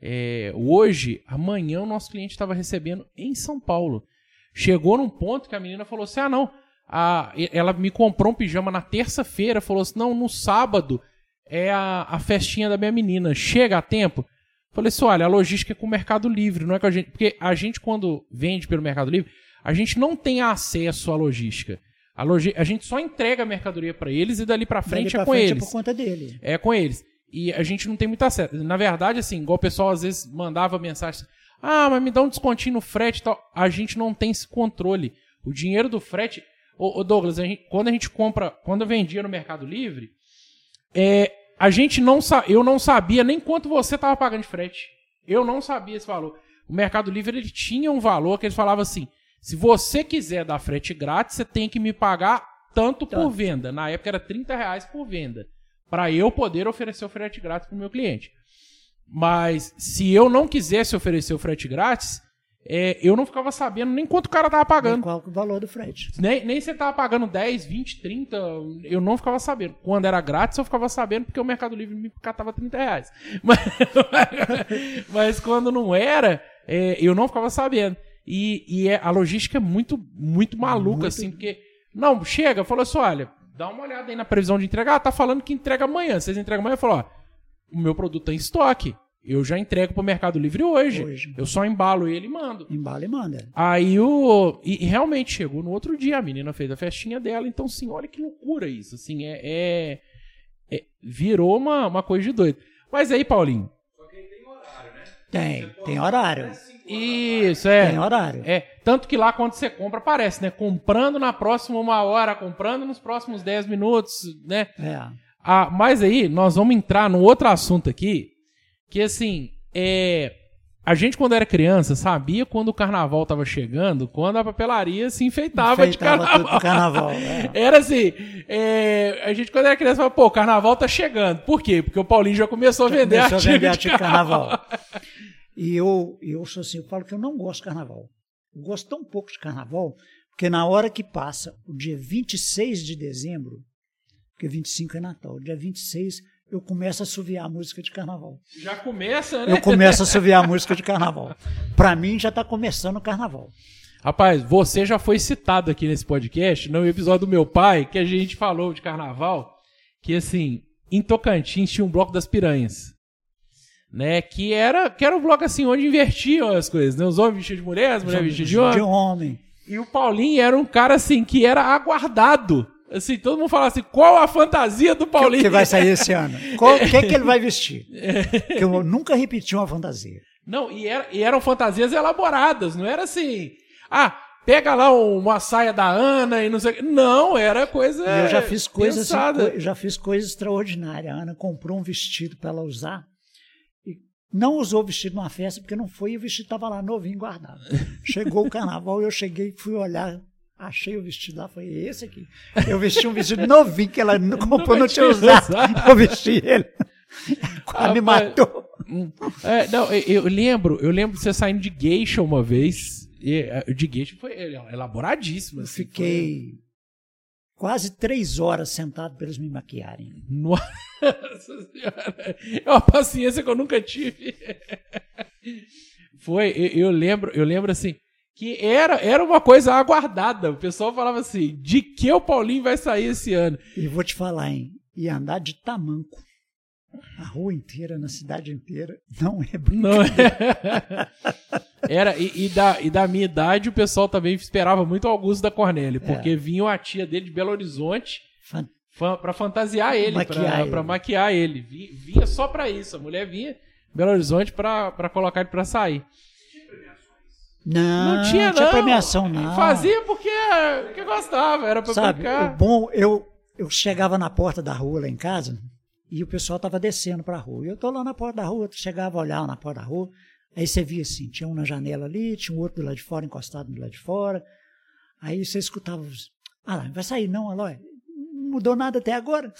é, hoje, amanhã o nosso cliente estava recebendo em São Paulo. Chegou num ponto que a menina falou assim: ah, não. a- ela me comprou um pijama na terça-feira, falou assim: não, no sábado é a, a festinha da minha menina. Chega a tempo? Falei assim: olha, a logística é com o Mercado Livre, não é com a gente. Porque a gente, quando vende pelo Mercado Livre, a gente não tem acesso à logística. A, logi- a gente só entrega a mercadoria para eles e dali para frente Dali é pra com frente eles. É por conta dele. É com eles. E a gente não tem muito acesso. Na verdade, assim, igual o pessoal às vezes mandava mensagem ah, mas me dá um descontinho no frete e tal. A gente não tem esse controle. O dinheiro do frete. Ô, ô Douglas, a gente- quando a gente compra. Quando eu vendia no Mercado Livre, é, a gente não sa- eu não sabia nem quanto você estava pagando de frete. Eu não sabia esse valor. O Mercado Livre ele tinha um valor que eles falavam assim: se você quiser dar frete grátis, você tem que me pagar tanto por venda. Na época era 30 reais por venda. Para eu poder oferecer o frete grátis para o meu cliente. Mas se eu não quisesse oferecer o frete grátis, é, eu não ficava sabendo nem quanto o cara tava pagando. Qual que é o valor do frete? Nem, nem você tava pagando 10, 20, 30, eu não ficava sabendo. Quando era grátis, eu ficava sabendo porque o Mercado Livre me catava 30 reais. Mas, mas quando não era, é, eu não ficava sabendo. E, e é- a logística é muito, muito maluca, Muito. assim, porque. Não, chega, falou assim: olha, dá uma olhada aí na previsão de entregar. Ah, tá falando que entrega amanhã. Vocês entregam amanhã? Falou: ó, o meu produto tá em estoque. eu já entrego pro Mercado Livre hoje. Hoje. Eu só embalo ele e mando. Embala e manda. Aí o. E, e realmente chegou no outro dia, a menina fez a festinha dela. Então, assim, olha que loucura isso. Assim, é. é- é- virou uma, uma coisa de doido. Mas aí, Paulinho. Tem, tem horário. Isso, é. Tem horário. É, tanto que lá quando você compra, aparece, né? Comprando na próxima uma hora, comprando nos próximos 10 minutos, né? É. Ah, mas aí nós vamos entrar num outro assunto aqui, que assim, é, a gente quando era criança sabia quando o carnaval tava chegando, quando a papelaria se enfeitava, Enfeitava de carnaval. carnaval. é. Era assim, é, a gente quando era criança falava, pô, o carnaval tá chegando. Por quê? Porque o Paulinho já começou a vender Começou a vender de artigo de carnaval. E eu, eu sou assim, eu falo que eu não gosto de carnaval. Eu gosto tão pouco de carnaval, porque na hora que passa o dia 26 de dezembro, porque 25 é Natal, dia 26 eu começo a assoviar a música de carnaval. Já começa, né? Eu começo a assoviar a música de carnaval. Pra mim já tá começando o carnaval. Rapaz, você já foi citado aqui nesse podcast, no episódio do meu pai, que a gente falou de carnaval, que assim, em Tocantins tinha um bloco das piranhas. Né, que era, que era um bloco assim, onde invertiam as coisas, né? Os homens vestidos de mulher, as mulheres vestidas de homem. De homem. E o Paulinho era um cara assim, que era aguardado. Assim, todo mundo falava assim, qual a fantasia do Paulinho? Que vai sair esse ano. Qual- O que, que ele vai vestir? Que eu nunca repeti uma fantasia. Não, e, era- e eram fantasias elaboradas, não era assim, ah, pega lá uma saia da Ana e não sei o que. Não, era coisa. Eu já fiz coisas assim, já fiz coisas extraordinárias. A Ana comprou um vestido para ela usar e não usou o vestido numa festa porque não foi e o vestido estava lá novinho guardado. Chegou o carnaval eu cheguei, fui olhar, achei o vestido lá, foi esse aqui. Eu vesti um vestido novinho que ela não comprou, não tinha usado. Eu vesti ele. Quase me Rapaz, matou. Hum. É, não, eu, eu lembro, eu lembro de você saindo de geisha uma vez. E, é, de geisha foi elaboradíssimo. Eu assim, fiquei quase três horas sentado para eles me maquiarem. foi- Nossa senhora. É uma paciência que eu nunca tive. Foi, eu, eu lembro, eu lembro assim, que era, era uma coisa aguardada. O pessoal falava assim, de que o Paulinho vai sair esse ano? E vou te falar, hein? E andar de tamanco. A rua inteira, na cidade inteira, não é Não brincadeira. é. Era, e, e da, e da minha idade, o pessoal também esperava muito o Augusto da Cornélio, É. porque vinha a tia dele de Belo Horizonte Fan- fa- pra fantasiar ele, pra maquiar ele. Vi- Vinha só pra isso. A mulher vinha Belo Horizonte pra colocar ele pra sair. Não, Não tinha, não. premiação, não. Fazia porque, porque gostava, era pra Sabe, brincar. o bom, eu, eu chegava na porta da rua lá em casa e o pessoal tava descendo pra rua. E eu tô lá na porta da rua, chegava a olhar na porta da rua, aí você via assim, tinha um na janela ali, tinha um outro do lado de fora, encostado do lado de fora. Aí você escutava, os, ah, lá, vai sair não, Aloy. Não mudou nada até agora.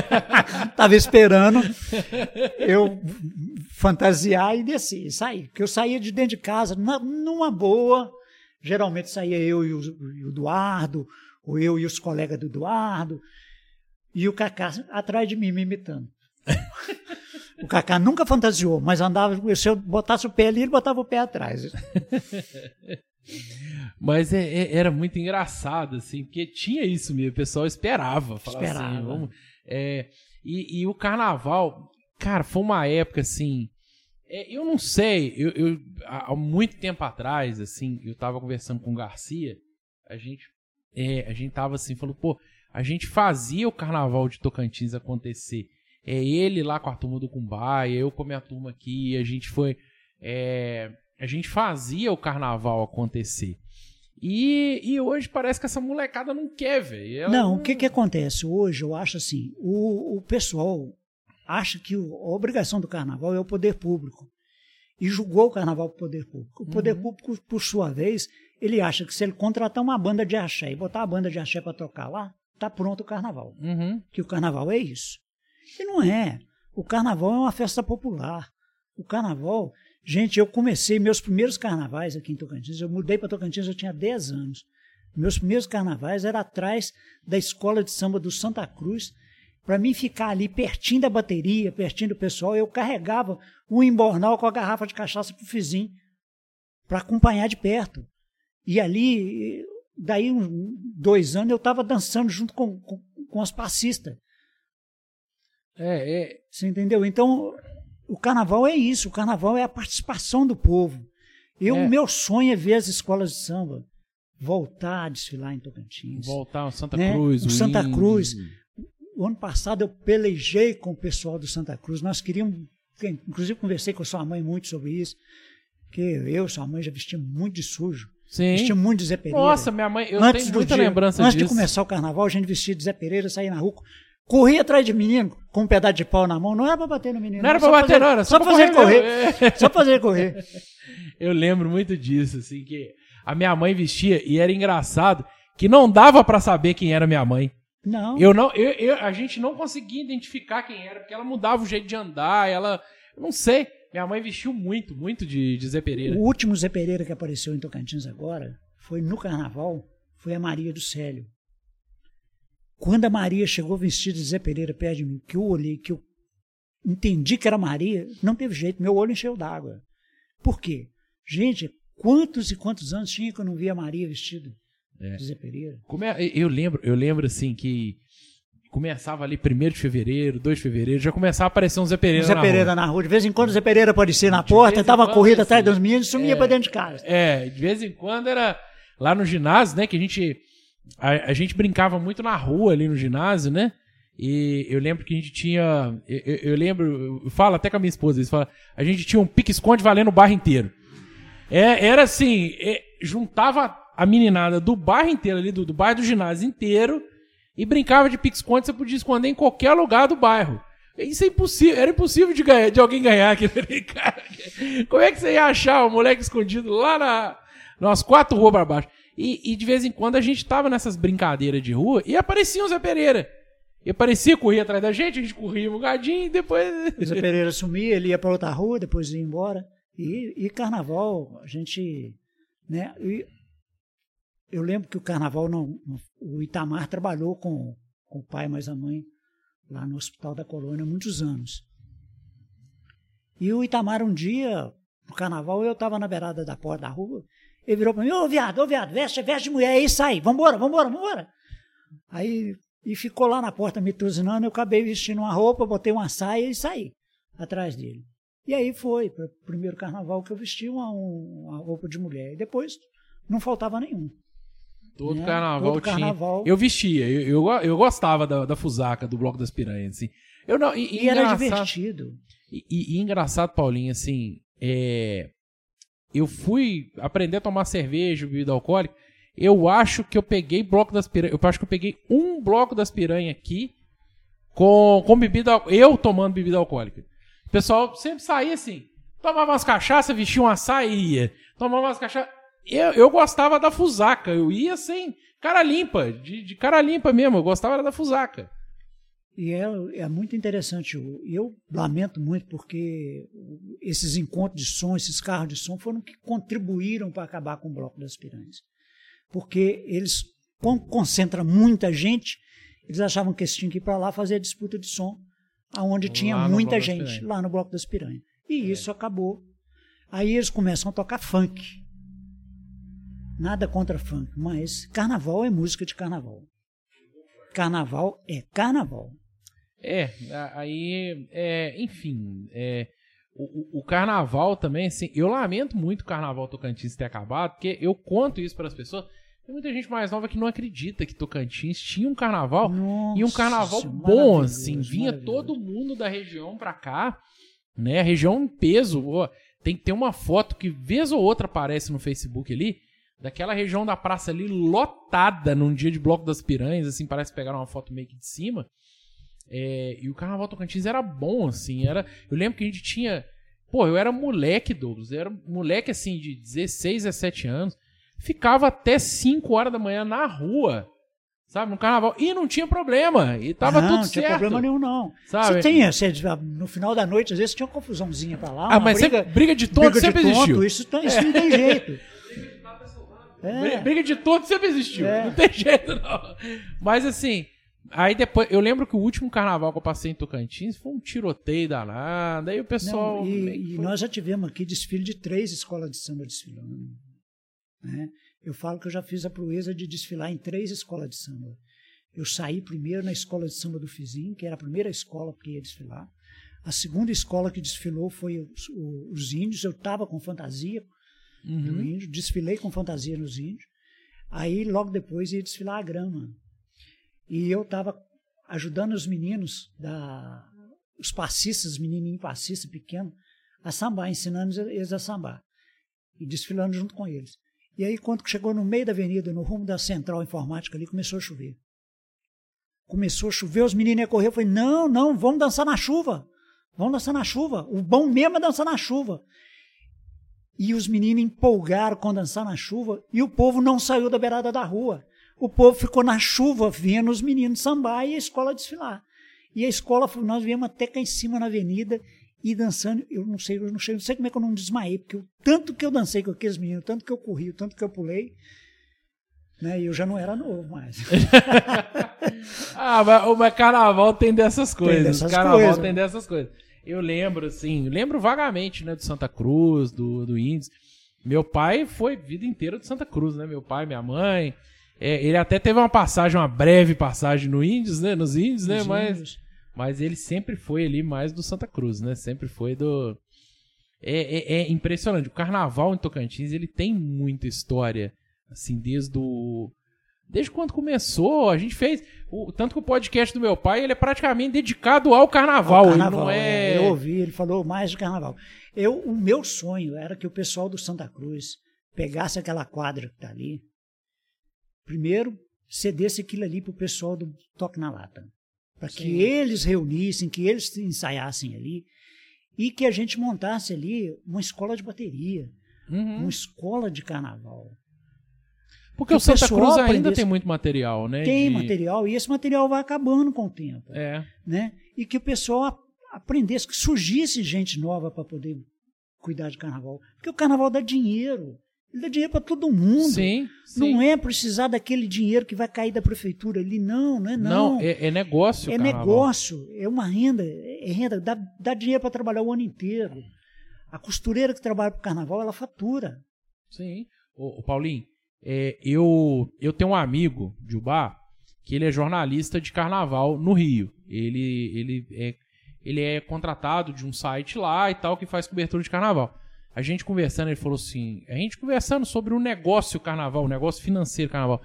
tava esperando eu fantasiar e descer, sair. Porque eu saía de dentro de casa, numa boa. Geralmente saía eu e o, e o Eduardo, ou eu e os colegas do Eduardo, e o Cacá atrás de mim me imitando. o Cacá nunca fantasiou, mas andava, se eu botasse o pé ali, ele botava o pé atrás. Mas é- é- era muito engraçado, assim, porque tinha isso mesmo, o pessoal esperava. Falava Esperava. Assim, vamos, é, e, e o carnaval, cara, foi uma época assim. é, eu não sei, eu, eu- há, muito tempo atrás, assim, eu tava conversando com o Garcia, a gente, é, a gente tava assim, falou, pô, a gente fazia o carnaval de Tocantins acontecer. É ele lá com a turma do Cumbaia, eu com a minha turma aqui, a gente foi. é, a gente fazia o carnaval acontecer. E, e hoje parece que essa molecada não quer, velho. Não, o que, que acontece? Hoje eu acho assim, o, o pessoal acha que o- a obrigação do carnaval é o poder público. E julgou o carnaval para o poder público. O poder público, por sua vez, ele acha que se ele contratar uma banda de axé e botar a banda de axé para tocar lá, tá pronto o carnaval. Uhum. Que o carnaval é isso. E não é. O carnaval é uma festa popular. O carnaval. Gente, eu comecei meus primeiros carnavais aqui em Tocantins. Eu mudei para Tocantins, eu tinha 10 anos. Meus primeiros carnavais eram atrás da escola de samba do Santa Cruz. Para mim ficar ali pertinho da bateria, pertinho do pessoal, eu carregava um embornal com a garrafa de cachaça pro vizinho para acompanhar de perto. E ali, daí uns dois anos, eu estava dançando junto com, com, com as passistas. É, é. Você entendeu? Então, o, carnaval é isso, o carnaval é a participação do povo. Eu, É. O meu sonho é ver as escolas de samba voltar a desfilar em Tocantins. Voltar ao Santa Né? Cruz, O Santa. Cruz. O ano passado eu pelejei com o pessoal do Santa Cruz. Nós queríamos, inclusive conversei com a sua mãe muito sobre isso, que eu, sua mãe já vestimos muito de sujo, Sim. vestimos muito de Zé Pereira. Nossa, minha mãe, eu antes tenho muita dia, lembrança antes disso. de começar o carnaval, a gente vestia de Zé Pereira, saía na rua, corria atrás de menino com um pedaço de pau na mão. Não era pra bater no menino. Não era só pra bater, fazer- não, era só pra pra fazer correr correr. Só fazer correr. Eu lembro muito disso, assim, que a minha mãe vestia e era engraçado que não dava pra saber quem era minha mãe. Não. Eu não, eu, eu- a gente não conseguia identificar quem era, porque ela mudava o jeito de andar, ela, não sei. Minha mãe vestiu muito, muito de, de Zé Pereira. O último Zé Pereira que apareceu em Tocantins agora foi no carnaval, foi a Maria do Célio. Quando a Maria chegou vestida de Zé Pereira perto de mim, que eu olhei, que eu entendi que era Maria, não teve jeito, meu olho encheu d'água. Por quê? Gente, quantos e quantos anos tinha que eu não via a Maria vestida É. de Zé Pereira? Como é- eu lembro, eu lembro assim que começava ali 1 de fevereiro, 2 de fevereiro, já começava a aparecer um Zé Pereira. Zé na Pereira rua. na rua. De vez em quando o Zé Pereira aparecia na De porta, vez em tava quando, corrida atrás assim, dos meninos e sumia é. pra dentro de casa. É, de vez em quando era lá no ginásio, né? Que a gente. A, a gente brincava muito na rua ali no ginásio, né? E eu lembro que a gente tinha. Eu, eu- lembro, eu falo até com a minha esposa, eles falam, a gente tinha um pique-esconde valendo o bairro inteiro. É, era assim, é, juntava a meninada do bairro inteiro ali, do, do bairro do ginásio inteiro, e brincava de pique-esconde, você podia esconder em qualquer lugar do bairro. Isso é impossível, era impossível de, ganhar, de alguém ganhar ali, cara. Como é que você ia achar o moleque escondido lá na, nas quatro ruas pra baixo? E, e de vez em quando a gente tava nessas brincadeiras de rua e aparecia o Zé Pereira. E aparecia, corria atrás da gente, a gente corria um gadinho e depois. O Zé Pereira sumia, ele ia para outra rua, depois ia embora. E, e carnaval, a gente. Né, e eu lembro que o carnaval, não, o Itamar trabalhou com, com o pai mais a mãe lá no Hospital da Colônia muitos anos. E o Itamar, um dia, no carnaval, eu estava na beirada da porta da rua, ele virou para mim: Ô viado, ô viado, veste, veste de mulher aí, sai, vambora, vambora, vambora. Aí, e ficou lá na porta me tuzinando, eu acabei vestindo uma roupa, botei uma saia e saí atrás dele. E aí foi, para o primeiro carnaval que eu vesti uma, um- uma roupa de mulher. E depois não faltava nenhum. Todo né? carnaval Todo tinha. carnaval. Eu vestia, eu, eu, eu gostava da, da fusaca, do Bloco das Piranhas, assim. Eu não, e, E era engraçado- divertido. E, e- e engraçado, Paulinho, assim, é, eu fui aprender a tomar cerveja, bebida alcoólica. Eu acho que eu peguei bloco das. Eu acho que eu peguei um bloco das piranhas aqui com, com bebida. Eu tomando bebida alcoólica. O pessoal sempre saía assim. Tomava umas cachaças, vestia uma saia ia. Tomava umas cachaças. Eu, eu gostava da fusaca. Eu ia sem cara limpa, de, de cara limpa mesmo. Eu gostava da fusaca. E é, é muito interessante. Eu, eu lamento muito porque esses encontros de som, esses carros de som, foram que contribuíram para acabar com o Bloco das Piranhas. Porque eles, como concentra muita gente, eles achavam que eles tinham que ir para lá fazer a disputa de som, aonde tinha muita gente, lá no Bloco das Piranhas. E isso acabou. Aí eles começam a tocar funk. Nada contra funk, mas carnaval é música de carnaval. Carnaval é carnaval. É, aí, é, enfim, é, o, o- carnaval também, assim, eu lamento muito o carnaval Tocantins ter acabado, porque eu conto isso para as pessoas. Tem muita gente mais nova que não acredita que Tocantins tinha um carnaval e um Nossa, carnaval bom, assim, vinha todo mundo da região pra cá, né? A região em peso, ó, tem que ter uma foto que vez ou outra aparece no Facebook ali, daquela região da praça ali lotada num dia de bloco das piranhas, assim, parece que pegaram uma foto meio que de cima. É, e o Carnaval Tocantins era bom, assim, era... Eu lembro que a gente tinha... Pô, eu era moleque, Douglas, eu era moleque, assim, de 16, 17 anos, ficava até 5 horas da manhã na rua, sabe, no Carnaval, e não tinha problema, e tava não, tudo não tinha certo. problema nenhum, não. Sabe? Você tinha, você, no final da noite, às vezes tinha uma confusãozinha pra lá. Ah, uma mas briga, sempre, briga de tonto briga de sempre tonto, existiu. Isso, tá- isso não tem jeito. É, Briga de tonto sempre existiu. É. Não tem jeito, não. Mas assim, aí depois. Eu lembro que o último carnaval que eu passei em Tocantins foi um tiroteio danado. Aí o pessoal. não, e, e foi- nós já tivemos aqui desfile de três escolas de samba desfilando. né? Eu falo que eu já fiz a proeza de desfilar em três escolas de samba. Eu saí primeiro na escola de samba do Fizim, que era a primeira escola que ia desfilar. A segunda escola que desfilou foi os, os índios. Eu estava com fantasia uhum. no índio, desfilei com fantasia nos índios. Aí, logo depois, ia desfilar a grama. E eu estava ajudando os meninos, da, os passistas, os menininhos passistas pequenos, a sambar, ensinando eles a sambar. E desfilando junto com eles. E aí, quando chegou no meio da avenida, no rumo da central informática ali, começou a chover. Começou a chover, os meninos iam correr. Eu falei, não, não, vamos dançar na chuva. Vamos dançar na chuva. O bom mesmo é dançar na chuva. E os meninos empolgaram com dançar na chuva e o povo não saiu da beirada da rua. O povo ficou na chuva vendo os meninos sambar e a escola desfilar. E a escola, nós viemos até cá em cima na avenida e dançando. Eu não sei, eu não sei, não sei como é que eu não desmaiei, porque o tanto que eu dancei com aqueles meninos, o tanto que eu corri, o tanto que eu pulei, né? E eu já não era novo mais. ah, mas, mas carnaval tem dessas coisas. Tem dessas carnaval coisas. tem dessas coisas. Eu lembro, assim, lembro vagamente, né, do Santa Cruz, do, do Índios. Meu pai foi vida inteira do Santa Cruz, né? Meu pai, minha mãe. É, ele até teve uma passagem, uma breve passagem no Índios, né? Nos Índios, né? Mas, mas ele sempre foi ali mais do Santa Cruz, né? Sempre foi do. É, é, é impressionante. O carnaval em Tocantins ele tem muita história, assim, desde o Desde quando começou, a gente fez. O, tanto que o podcast do meu pai ele é praticamente dedicado ao carnaval. Ao carnaval não é... é... Eu ouvi, ele falou mais de carnaval. Eu, o meu sonho era que o pessoal do Santa Cruz pegasse aquela quadra que está ali, primeiro cedesse aquilo ali para o pessoal do Toque na Lata. Para que eles reunissem, que eles ensaiassem ali e que a gente montasse ali uma escola de bateria, uhum. uma escola de carnaval. Porque o, o Santa Cruz ainda tem muito material, né? Tem de... material, e esse material vai acabando com o tempo. É. Né? E que o pessoal aprendesse, que surgisse gente nova para poder cuidar de carnaval. Porque o carnaval dá dinheiro. Ele dá dinheiro para todo mundo. Sim, sim, Não é precisar daquele dinheiro que vai cair da prefeitura ali. Não, não é não. Não, é, é negócio. É carnaval. negócio, é uma renda. É renda, dá, dá dinheiro para trabalhar o ano inteiro. A costureira que trabalha para o carnaval, ela fatura. Sim. Ô, ô Paulinho, é, eu, eu tenho um amigo de Ubá que ele é jornalista de carnaval no Rio. Ele, ele, é, ele é contratado de um site lá e tal que faz cobertura de carnaval. A gente conversando, ele falou assim: a gente conversando sobre o negócio carnaval, o negócio financeiro carnaval.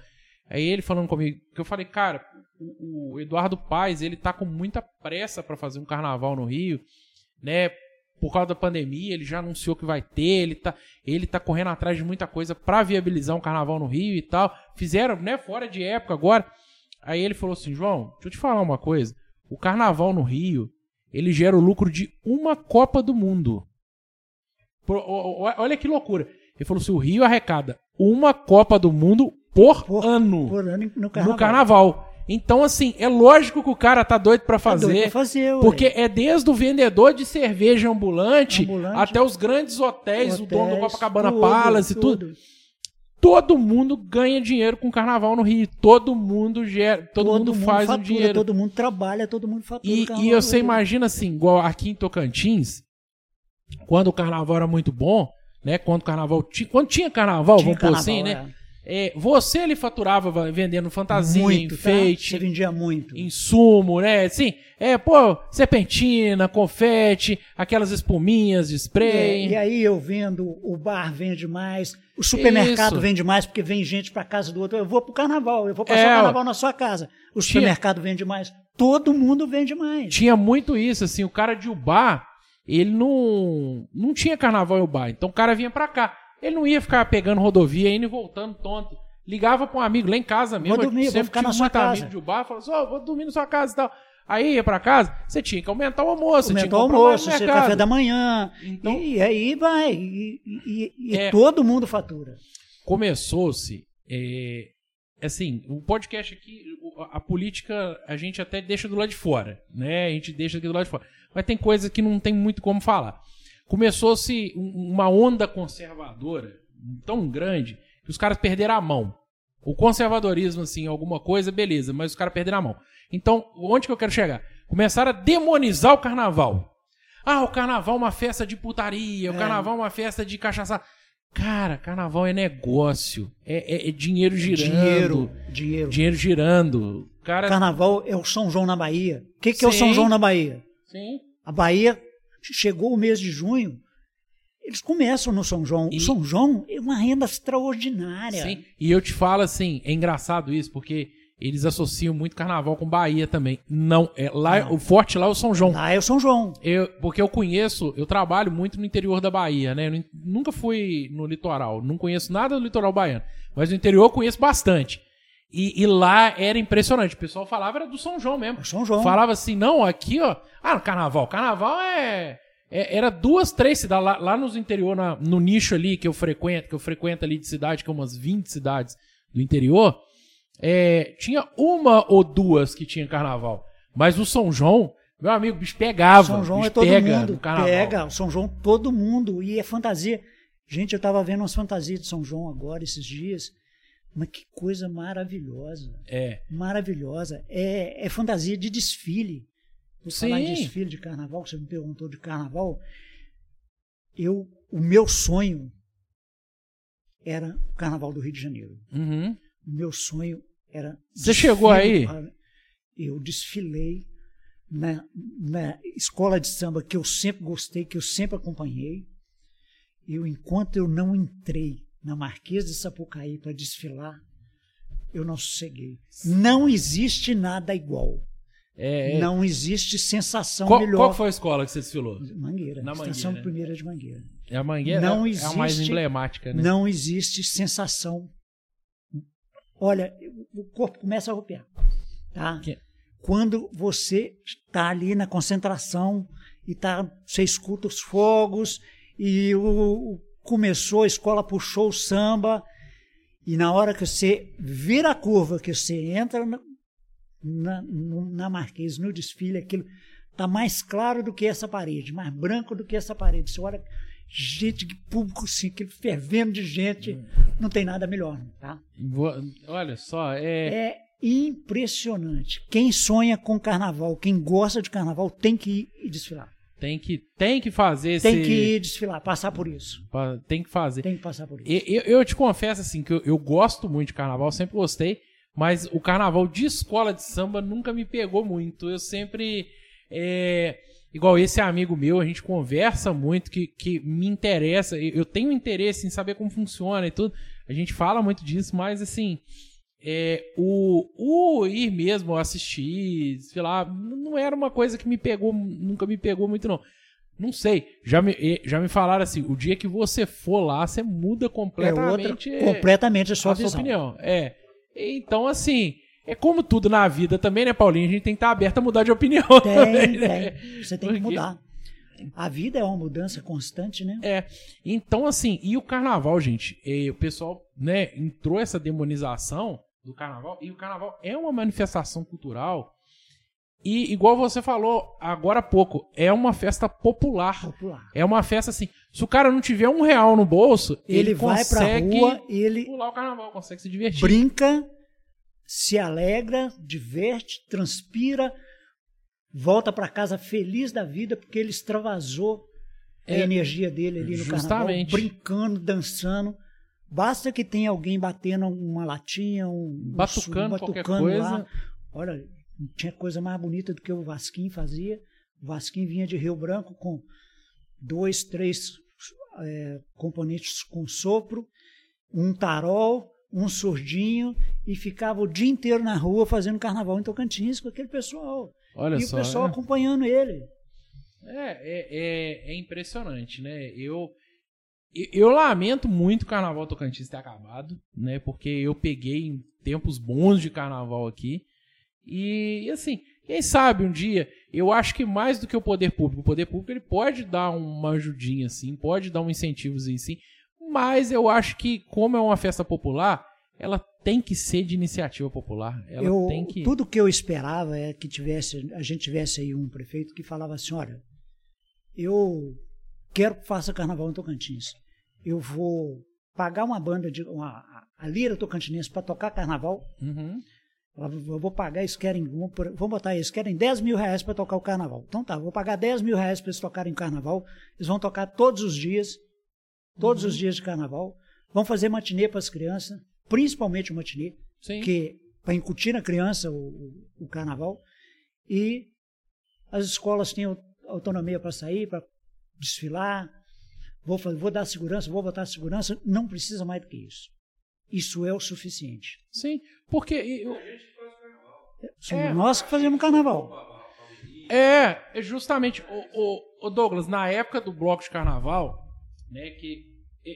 Aí ele falando comigo, que eu falei, cara, o, o Eduardo Paes, ele tá com muita pressa para fazer um carnaval no Rio, né? por causa da pandemia, ele já anunciou que vai ter, ele tá, ele tá correndo atrás de muita coisa para viabilizar um carnaval no Rio e tal. Fizeram, né, fora de época agora. Aí ele falou assim: "João, deixa eu te falar uma coisa. O carnaval no Rio, ele gera o lucro de uma Copa do Mundo. Olha que loucura. Ele falou assim: o Rio arrecada uma Copa do Mundo por, por ano, por ano no carnaval. No carnaval. Então, assim, é lógico que o cara tá doido para fazer. Tá doido pra fazer porque é desde o vendedor de cerveja ambulante, ambulante até os grandes hotéis, hotéis, o dono do Copacabana tudo, Palace e tudo. tudo. Todo mundo ganha dinheiro com carnaval no Rio. Todo mundo gera, todo, todo mundo, mundo faz fatura, um dinheiro. Todo mundo trabalha, todo mundo fatura. E, e você imagina assim, igual aqui em Tocantins, quando o carnaval era muito bom, né? Quando o carnaval tinha, quando tinha carnaval, tinha vamos carnaval, pôr assim, né? É. É, você ele faturava vendendo fantasia, muito, enfeite. Tá? Você vendia muito. Insumo, né? Sim. É, pô, serpentina, confete, aquelas espuminhas de spray. É, e aí eu vendo, o bar vende mais, o supermercado Isso. vende mais porque vem gente pra casa do outro. Eu vou pro carnaval, eu vou passar é, o carnaval na sua casa. O tinha, supermercado vende mais. Todo mundo vende mais. Tinha muito isso, assim, o cara de Ubar, ele não, não tinha carnaval em Ubar. Então o cara vinha pra cá. Ele não ia ficar pegando rodovia, indo e voltando tonto. Ligava para um amigo lá em casa mesmo. Vou dormir, vou ficar na sua casa. amigo de bar, falava assim, oh, vou dormir na sua casa e tal. Aí ia para casa, você tinha que aumentar o almoço. Aumentar o almoço, você café da manhã. Então, e, e aí vai. E, e, e é, todo mundo fatura. Começou-se. É, assim, o podcast aqui, a política, a gente até deixa do lado de fora, né? A gente deixa aqui do lado de fora. Mas tem coisa que não tem muito como falar começou-se uma onda conservadora tão grande que os caras perderam a mão. O conservadorismo, assim, alguma coisa, beleza, mas os caras perderam a mão. Então, onde que eu quero chegar? Começaram a demonizar o carnaval. Ah, o carnaval é uma festa de putaria, é. o carnaval é uma festa de cachaça. Cara, carnaval é negócio. É, é, é dinheiro girando. Dinheiro, dinheiro. Dinheiro girando. Cara... Carnaval é o São João na Bahia. O que, que é o São João na Bahia? Sim. A Bahia chegou o mês de junho, eles começam no São João. E- O São João é uma renda extraordinária. Sim. E eu te falo assim, é engraçado isso, porque eles associam muito carnaval com Bahia também. Não, é lá Não. o forte lá é o São João. Lá é o São João. Eu, porque eu conheço, eu trabalho muito no interior da Bahia, né? Eu nu- nunca fui no litoral, não conheço nada do litoral baiano. Mas no interior eu conheço bastante. E, e lá era impressionante. O pessoal falava era do São João mesmo. É São João. Falava assim, não, aqui, ó. Ah, no carnaval. Carnaval é. é- era duas, três cidades. Lá, lá nos interior, na- no nicho ali que eu frequento, que eu frequento ali de cidade, que é umas 20 cidades do interior, é, tinha uma ou duas que tinha carnaval. Mas o São João, meu amigo, o bicho pegava. São João é todo mundo. Pega, o São João todo mundo. E é fantasia. Gente, eu estava vendo umas fantasias de São João agora, esses dias. Mas que coisa maravilhosa. É. Maravilhosa. É, é fantasia de desfile. Por falar em Sim. desfile de carnaval, que você me perguntou de carnaval. Eu, o meu sonho era o carnaval do Rio de Janeiro. Uhum. O meu sonho era. Você chegou aí? para- Eu desfilei na, na escola de samba que eu sempre gostei, que eu sempre acompanhei. Eu, enquanto eu não entrei na Marquesa de Sapucaí para desfilar, eu não sosseguei. Não existe nada igual. É, é. Não existe sensação Qual, melhor. qual foi a escola que você desfilou? Mangueira, Na estação Mangueira. primeira de Mangueira. É a Mangueira? Não é a mais existe- emblemática, né? Não existe sensação. Olha, o corpo começa a arrupiar. Tá? Que- Quando você está ali na concentração e tá, você escuta os fogos e o, o- começou, a escola puxou o samba e na hora que você vira a curva, que você entra na, na, no- na Marquês, no desfile, aquilo está mais claro do que essa parede, mais branco do que essa parede. Você olha, gente, que público, assim, aquele fervendo de gente, não tem nada melhor, tá? Vou- Olha só, é. É impressionante. Quem sonha com carnaval, quem gosta de carnaval, tem que ir e desfilar. Tem que, tem que fazer esse. Tem que ir desfilar, passar por isso. Tem que fazer. Tem que passar por isso. Eu, eu te confesso assim que eu, eu gosto muito de carnaval, sempre gostei, mas o carnaval de escola de samba nunca me pegou muito. Eu sempre. é, igual esse amigo meu, a gente conversa muito, que, que me interessa. Eu tenho interesse em saber como funciona e tudo. A gente fala muito disso, mas assim. É, o, o ir mesmo assistir, sei lá, não era uma coisa que me pegou, nunca me pegou muito, não. Não sei. Já me, já me falaram assim: o dia que você for lá, você muda É outra, completamente completamente a sua a sua visão. opinião. É. Então, assim, é como tudo na vida também, né, Paulinho? A gente tem que estar aberto a mudar de opinião. também, Tem, né? tem. Você tem que Porque- mudar. A vida é uma mudança constante, né? É. Então, assim, e o carnaval, gente? eh, o pessoal, né, entrou essa demonização do carnaval, e o carnaval é uma manifestação cultural. E, igual você falou agora há pouco, é uma festa popular. Popular. É uma festa assim. Se o cara não tiver um real no bolso, Ele, ele, vai pra rua, ele pular o carnaval, consegue se divertir. brinca, se alegra, diverte, transpira, volta para casa feliz da vida porque ele extravasou a É, energia dele ali no justamente. carnaval, brincando, dançando. Basta que tenha alguém batendo uma latinha, um um Batucando um qualquer batucando coisa. lá. Olha, não tinha coisa mais bonita do que o Vasquinho fazia. O Vasquinho vinha de Rio Branco com dois, três é, componentes com sopro, um tarol, um surdinho e ficava o dia inteiro na rua fazendo carnaval em Tocantins com aquele pessoal. Olha e só. o pessoal é. acompanhando ele. É, é, é, é impressionante, né? Eu, eu, lamento muito o Carnaval Tocantins ter acabado, né? Porque eu peguei em tempos bons de Carnaval aqui. E, e, assim, quem sabe um dia, eu acho que mais do que o poder público, o poder público ele pode dar uma ajudinha, assim, pode dar um incentivozinho, assim. Mas eu acho que, como é uma festa popular, ela tem que ser de iniciativa popular. Ela Eu- tem que. Tudo que eu esperava é que tivesse, a gente tivesse aí um prefeito que falava assim, olha, eu quero que faça carnaval em Tocantins. Eu vou pagar uma banda de uma, a Lira Tocantinense para tocar carnaval. Uhum. Eu vou pagar, eles querem, vamos botar eles querem 10 mil reais para tocar o carnaval. Então tá, vou pagar 10 mil reais para eles tocarem carnaval. Eles vão tocar todos os dias, todos os dias de carnaval. Vão fazer matinê para as crianças, principalmente o matinê Sim. que para incutir na criança o, o- o carnaval e as escolas têm autonomia para sair, para desfilar, vou, vou dar segurança, vou botar segurança. Não precisa mais do que isso. Isso é o suficiente. Sim, porque. Eu... Somos é, nós que fazemos carnaval. É, é justamente. O, o, o, Douglas, na época do bloco de carnaval, né, que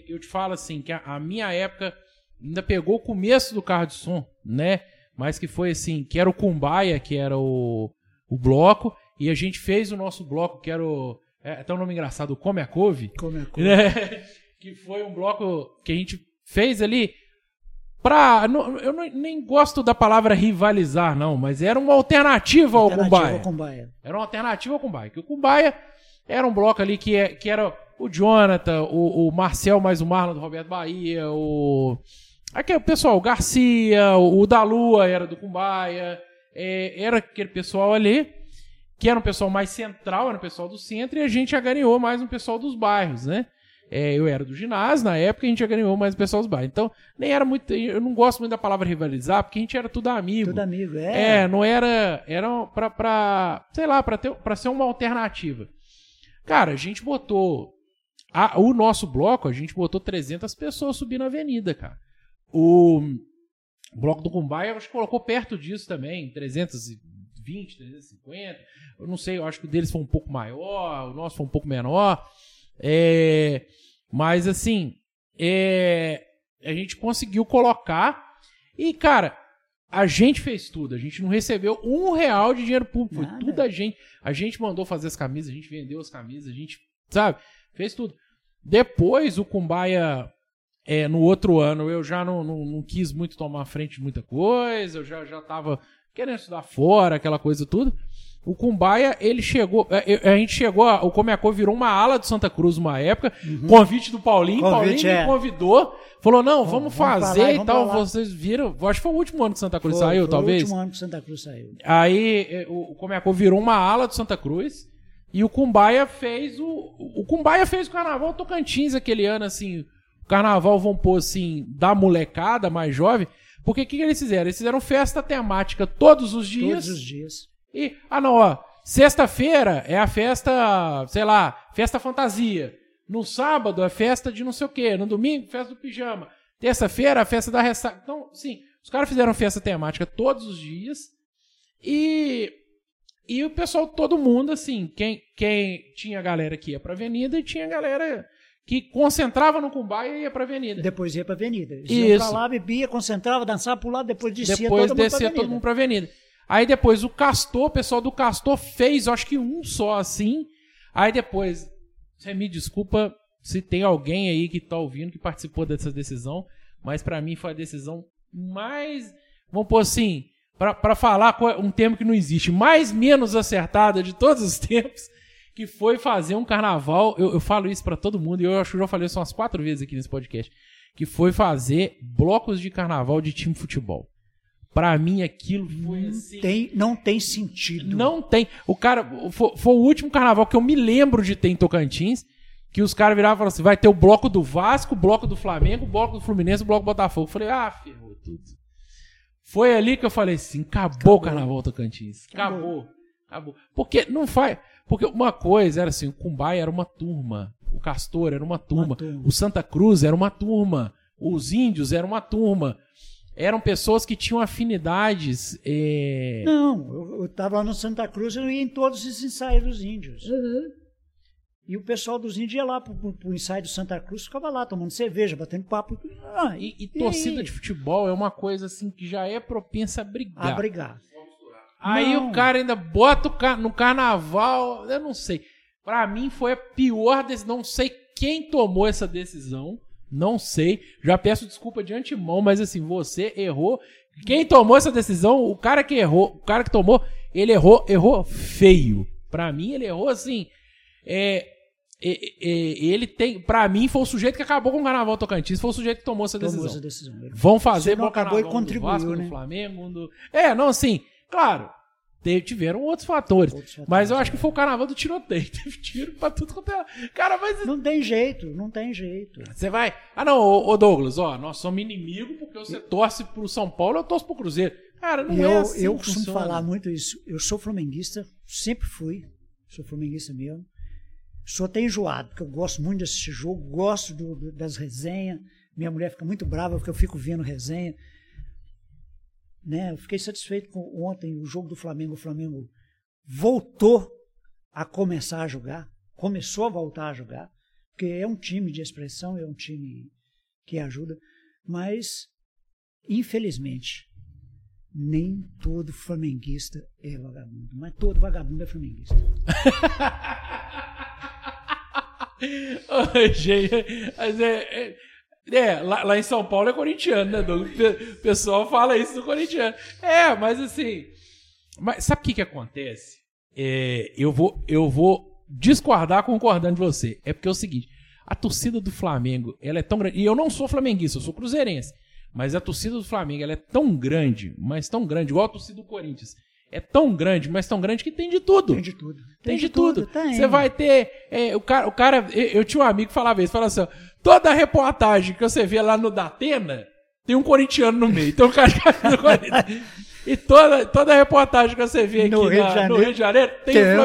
eu te falo assim, que a, a minha época ainda pegou o começo do carro de som, né? Mas que foi assim, que era o Kumbaia, que era o, o bloco, e a gente fez o nosso bloco, que era o. É até um nome engraçado, o Come a Couve. Come a Couve. Né? que foi um bloco que a gente fez ali pra. eu não, nem gosto da palavra rivalizar, não, mas era uma alternativa, ao Kumbaia. Kumbaia. Era uma alternativa ao Kumbaia. Que o Kumbaia era um bloco ali que, é, que era o Jonathan, o, o Marcel mais o Marlon do Roberto Bahia, o. Aquele pessoal, o Garcia, o, o da Lua era do Kumbaia. É, era aquele pessoal ali, que era um pessoal mais central, era um pessoal do centro, e a gente já ganhou mais um pessoal dos bairros, né? É, eu era do ginásio na época, a gente já ganhou mais o pessoal dos bairros. Então, nem era muito. Eu não gosto muito da palavra rivalizar, porque a gente era tudo amigo. Tudo amigo, é. É, não era. Era pra, pra sei lá, pra, ter, pra ser uma alternativa. Cara, a gente botou. A, o nosso bloco, a gente botou 300 pessoas subindo a avenida, cara. O bloco do Cumbaia, acho que colocou perto disso também, 320, 350. Eu não sei, eu acho que o deles foi um pouco maior, o nosso foi um pouco menor. É, mas assim, é, a gente conseguiu colocar. E, cara, a gente fez tudo. A gente não recebeu um real de dinheiro público. Foi tudo a gente. A gente mandou fazer as camisas, a gente vendeu as camisas, a gente, sabe, fez tudo. Depois o Kumbaia, é, no outro ano, eu já não, não, não, quis muito tomar frente de muita coisa, eu já, já tava querendo estudar fora, aquela coisa tudo. O Kumbaia, ele chegou. A, é, a gente chegou. O Comiacô virou uma ala do Santa Cruz uma época. Uhum. Convite do Paulinho. Convite, Paulinho é. me convidou. Falou: não, vamos, vamos fazer lá, e tal. Vocês viram. Acho que foi o último ano que Santa Cruz foi, saiu, foi talvez. Foi o último ano que Santa Cruz saiu. Aí é, o, o Comiacô virou uma ala do Santa Cruz. E o Kumbaia fez o. O Kumbaia fez o carnaval Tocantins aquele ano, assim. O carnaval, vamos pôr assim, da molecada mais jovem. Porque o que, que eles fizeram? Eles fizeram festa temática todos os dias. Todos os dias. E, ah não, ó, sexta-feira é a festa, sei lá, festa fantasia. No sábado é festa de não sei o quê. No domingo, festa do pijama. Terça-feira, a festa da ressaca. Então, sim, os caras fizeram festa temática todos os dias. E e o pessoal, todo mundo, assim, quem, quem tinha galera que ia pra avenida e tinha galera que concentrava no Cumbaia e ia pra avenida. Depois ia pra avenida. Eles Isso. pra lá, bebia, concentrava, dançava pro lado, depois descia depois todo mundo descia todo mundo pra avenida. Aí depois o Castor, o pessoal do Castor fez, acho que um só assim. Aí depois, você me desculpa se tem alguém aí que tá ouvindo que participou dessa decisão, mas para mim foi a decisão mais, vamos pôr assim, para falar um termo que não existe, mais menos acertada de todos os tempos, que foi fazer um carnaval. Eu, eu falo isso para todo mundo e eu acho que eu já falei isso umas quatro vezes aqui nesse podcast, que foi fazer blocos de carnaval de time futebol. Pra mim, aquilo foi assim. Tem, não tem sentido. Não tem. O cara. Foi, foi, o último carnaval que eu me lembro de ter em Tocantins. Que os caras viravam e falaram assim: vai ter o bloco do Vasco, o bloco do Flamengo, o bloco do Fluminense, o bloco do Botafogo. Eu falei, ah, ferrou tudo. Foi ali que eu falei assim: acabou, acabou. o carnaval Tocantins. Acabou. acabou. Acabou. Porque não faz. Porque uma coisa era assim: o Cumbai era uma turma. O Castor era uma turma. uma turma. O Santa Cruz era uma turma. Os índios eram uma turma eram pessoas que tinham afinidades. É... Não, eu estava lá no Santa Cruz, eu ia em todos os ensaios dos índios. Uhum. E o pessoal dos índios ia lá pro, pro, pro, ensaio do Santa Cruz, ficava lá tomando cerveja, batendo papo. Ah, e, e, torcida e... de futebol é uma coisa assim que já é propensa a brigar. A brigar. Aí não. o cara ainda bota car no carnaval, eu não sei. Para mim foi a pior decisão, não sei quem tomou essa decisão. Não sei. Já peço desculpa de antemão, mas assim, você errou. Quem tomou essa decisão, o cara que errou, o cara que tomou, ele errou, errou feio. Pra mim, ele errou assim. É, é, é, ele tem, para mim, foi o sujeito que acabou com o Carnaval Tocantins, foi o sujeito que tomou essa decisão. Tomou essa decisão. Vão fazer não acabou e contribuiu, do Vasco, né? do Flamengo, do... É, não, assim, claro, tiveram outros fatores. outros fatores. Mas eu acho que foi o carnaval do tiroteio. Teve tiro pra tudo quanto é. Cara, mas. Não tem jeito, não tem jeito. Você vai. Ah, não, ô, Douglas, ó, nós somos inimigos porque você torce pro São Paulo, eu torço pro Cruzeiro. Cara, não é eu, assim. Eu costumo falar muito isso. Eu sou flamenguista, sempre fui. sou flamenguista mesmo. Sou até enjoado, porque eu gosto muito de assistir jogo, gosto do, do, das resenhas. Minha mulher fica muito brava porque eu fico vendo resenha. Né? Eu fiquei satisfeito com ontem o jogo do Flamengo. O Flamengo voltou a começar a jogar, começou a voltar a jogar, porque é um time de expressão, é um time que ajuda, mas infelizmente nem todo flamenguista é vagabundo, mas todo vagabundo é flamenguista. Gente, mas é, é, é lá, lá, em São Paulo é corintiano, né, Douglas? O pessoal fala isso do corintiano. É, mas assim. Mas sabe o que, que acontece? É, eu, vou, eu vou discordar concordando de você. É porque é o seguinte: a torcida do Flamengo ela é tão grande. E eu não sou flamenguista, eu sou cruzeirense. Mas a torcida do Flamengo ela é tão grande, mas tão grande, igual a torcida do Corinthians é tão grande, mas tão grande que tem de tudo. Tem de tudo. Tem, tem de, de, tudo. Você vai ter. É, o, cara, o cara. Eu tinha um amigo que falava isso, falava assim: toda reportagem que você vê lá no Datena tem um corintiano no meio. Tem um cara do Corinthians. E toda, toda reportagem que você vê aqui no, Rio, na, no Rio de Janeiro tem, tem um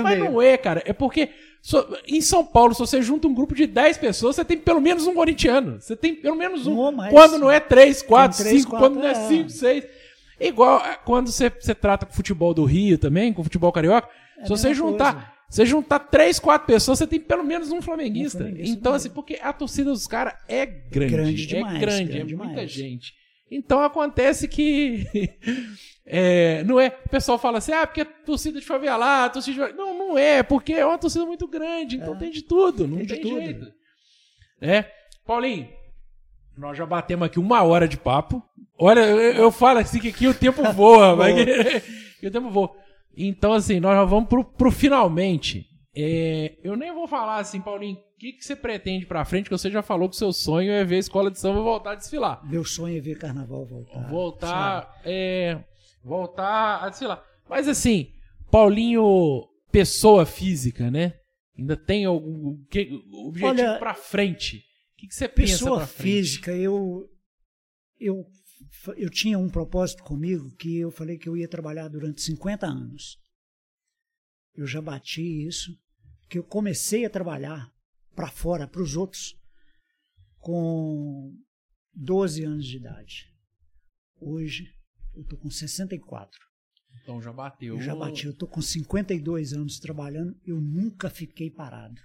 Flamengo. Mas não é, cara. É porque so, em São Paulo, se você junta um grupo de 10 pessoas, você tem pelo menos um corintiano. Você tem pelo menos um. um quando não é 3, 4, 5, quando não é 5, 6. É. Igual quando você, você trata com o futebol do Rio também, com o futebol carioca, é se você juntar. Coisa. Você juntar três, quatro pessoas, você tem pelo menos um flamenguista. Um flamenguista então, assim, porque a torcida dos caras é grande. grande demais, é grande, grande é demais. muita gente. Então acontece que. é, não é. O pessoal fala assim, ah, porque é torcida de favelado, torcida de. Não, não é, porque é uma torcida muito grande, então é. tem de tudo, não tem, tem jeito. Tudo. É. Paulinho, nós já batemos aqui uma hora de papo. Olha, eu, eu falo assim que aqui o tempo voa, mas que, o tempo voa. Então, assim, nós já vamos pro, pro finalmente. É, eu nem vou falar assim, Paulinho, o que, que você pretende pra frente? Que você já falou que o seu sonho é ver a escola de samba voltar a desfilar. Meu sonho é ver carnaval voltar. Voltar, é, voltar a desfilar. Mas assim, Paulinho, pessoa física, né? Ainda tem algum que, objetivo Olha, pra frente? O que, que você pensa Pessoa física, eu, eu, eu tinha um propósito comigo que eu falei que eu ia trabalhar durante 50 anos. Eu já bati isso, que eu comecei a trabalhar para fora, para os outros, com 12 anos de idade. Hoje, eu estou com 64. Então já bateu. Eu já bati, eu estou com 52 anos trabalhando, eu nunca fiquei parado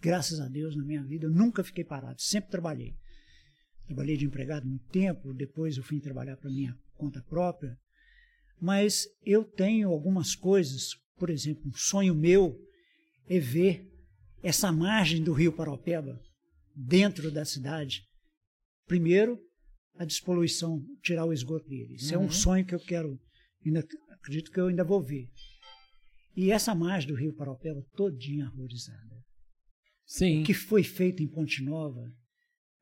graças a Deus, na minha vida, eu nunca fiquei parado, sempre trabalhei. Trabalhei de empregado muito tempo, depois eu fui trabalhar para minha conta própria. Mas eu tenho algumas coisas, por exemplo, um sonho meu é ver essa margem do rio Paropeba dentro da cidade. Primeiro, a despoluição, tirar o esgoto dele. Isso uhum. é um uhum. sonho que eu quero, ainda, acredito que eu ainda vou ver. E essa margem do rio Paropeba todinha arborizada. Sim. O que foi feito em Ponte Nova,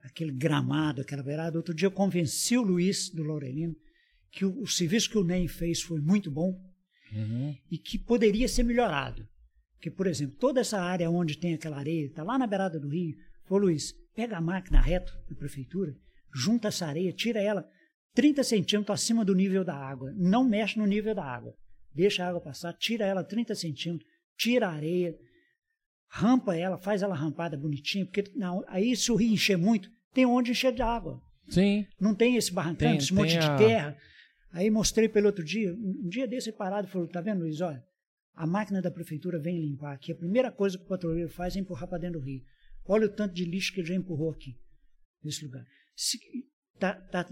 aquele gramado, aquela beirada. Outro dia eu convenci o Luiz do Laurelino que o, o serviço que o NEM fez foi muito bom uhum. e que poderia ser melhorado. Porque, por exemplo, toda essa área onde tem aquela areia, está lá na beirada do rio. Ô Luiz, pega a máquina reto da prefeitura, junta essa areia, tira ela 30 centímetros acima do nível da água. Não mexe no nível da água. Deixa a água passar, tira ela 30 centímetros, tira a areia, rampa ela, faz ela rampada bonitinha, porque não, aí se o rio encher muito, tem onde encher de água. Sim. Não tem esse barrancão, tem, esse monte a... de terra. Aí mostrei pelo outro dia, um dia desse parado, falou, tá vendo, Luiz, olha, a máquina da prefeitura vem limpar aqui, a primeira coisa que o patrulheiro faz é empurrar para dentro do rio. Olha o tanto de lixo que ele já empurrou aqui, nesse lugar. Se, tá, tá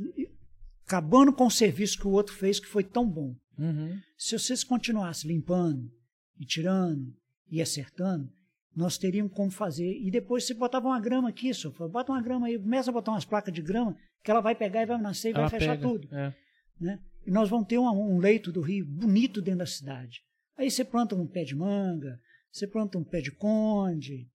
acabando com o serviço que o outro fez, que foi tão bom. Uhum. Se vocês continuassem limpando, e tirando, e acertando, nós teríamos como fazer. E depois você botava uma grama aqui, só bota uma grama aí, começa a botar umas placas de grama, que ela vai pegar e vai nascer e ela vai fechar pega, tudo. É. Né? E nós vamos ter um, um leito do rio bonito dentro da cidade. Aí você planta um pé de manga, você planta um pé de conde,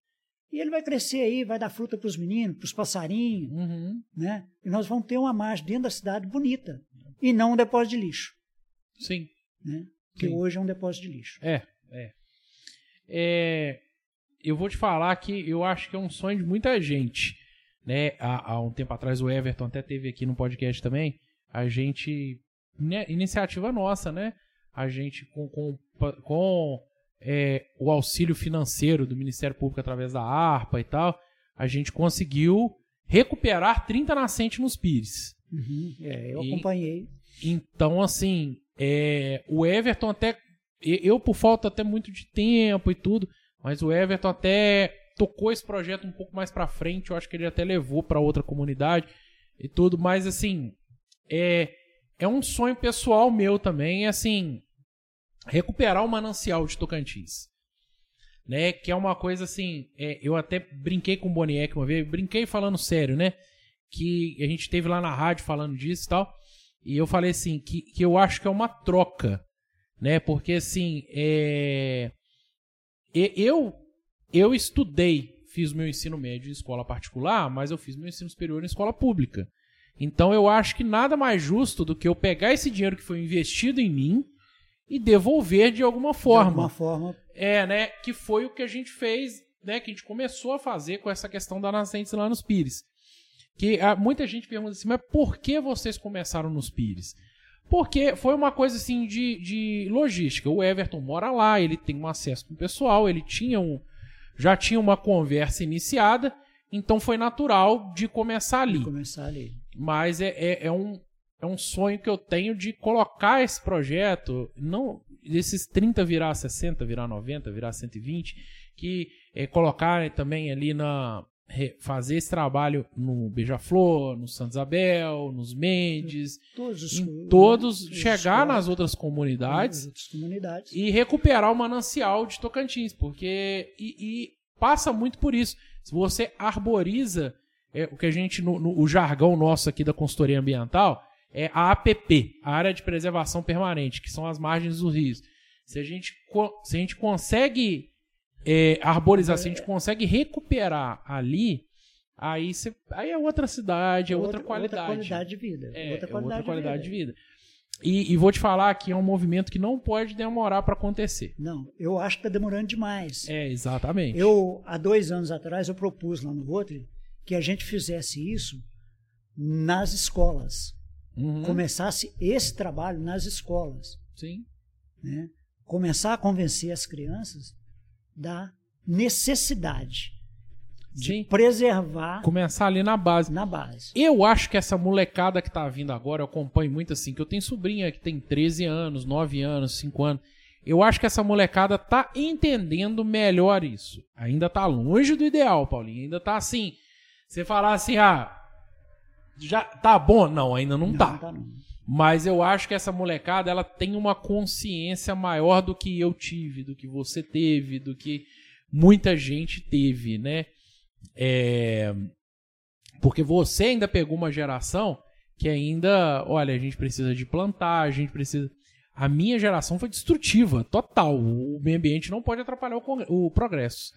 e ele vai crescer aí, vai dar fruta para os meninos, para os passarinhos, uhum. né? E nós vamos ter uma margem dentro da cidade bonita, e não um depósito de lixo. Sim. Né? Que Sim. hoje é um depósito de lixo. É, é. É, eu vou te falar que eu acho que é um sonho de muita gente. Né? Há, há um tempo atrás o Everton até teve aqui no podcast também. A gente. Né, iniciativa nossa, né? A gente com, com, com é, o auxílio financeiro do Ministério Público através da ARPA e tal, a gente conseguiu recuperar 30 nascentes nos Pires. Uhum, é, eu e, acompanhei. Então, assim, é, o Everton até. Eu, por falta até muito de tempo e tudo, mas o Everton até tocou esse projeto um pouco mais para frente. Eu acho que ele até levou para outra comunidade e tudo, mas assim, é, é um sonho pessoal meu também, assim, recuperar o manancial de Tocantins. Né, que é uma coisa assim, é, eu até brinquei com o Boniek uma vez, brinquei falando sério, né? Que a gente teve lá na rádio falando disso e tal. E eu falei assim, que, que eu acho que é uma troca, né? Porque assim, é... eu, eu estudei, fiz meu ensino médio em escola particular, mas eu fiz meu ensino superior em escola pública. Então eu acho que nada mais justo do que eu pegar esse dinheiro que foi investido em mim e devolver de alguma forma. De alguma forma. É, né? Que foi o que a gente fez, né? Que a gente começou a fazer com essa questão da nascentes lá nos Pires. Que ah, muita gente pergunta assim, mas por que vocês começaram nos Pires? Porque foi uma coisa assim de, de logística. O Everton mora lá, ele tem um acesso com o pessoal, ele tinha um. Já tinha uma conversa iniciada, então foi natural de começar ali. De começar ali. Mas é, é, é um, é um sonho que eu tenho de colocar esse projeto, não desses 30 virar 60, virar 90, virar 120, que é colocar também ali na fazer esse trabalho no Beija-Flor, no Santa Isabel, nos Mendes, todos, em todos né? chegar nas outras comunidades, outras comunidades, e recuperar o manancial de Tocantins, porque e, e passa muito por isso. Se você arboriza é, o que a gente no, no, o jargão nosso aqui da consultoria ambiental, é a APP, a área de preservação permanente, que são as margens dos rios. Se a gente, se a gente consegue é, arborizar, se a gente consegue recuperar ali, aí, cê, aí é outra cidade, é outra, outra qualidade. Outra qualidade de vida. É, outra qualidade, é outra qualidade de vida. De vida. E, e, vou te falar que é um movimento que não pode demorar para acontecer. Não, eu acho que está demorando demais. É, exatamente. Eu, há dois anos atrás, eu propus lá no Rotary que a gente fizesse isso nas escolas uhum. começasse esse trabalho nas escolas. Sim. Né? Começar a convencer as crianças da necessidade de Sim. preservar. Começar ali na base. Na base. Eu acho que essa molecada que tá vindo agora, eu acompanho muito assim, que eu tenho sobrinha que tem 13 anos, 9 anos, 5 anos. Eu acho que essa molecada tá entendendo melhor isso. Ainda tá longe do ideal, Paulinho. Ainda tá assim. Você falar assim, ah, já tá bom? Não, ainda não, não tá. tá não. Mas eu acho que essa molecada ela tem uma consciência maior do que eu tive, do que você teve, do que muita gente teve, né? É... Porque você ainda pegou uma geração que ainda, olha, a gente precisa de plantar, a gente precisa. A minha geração foi destrutiva, total. O meio ambiente não pode atrapalhar o, o progresso.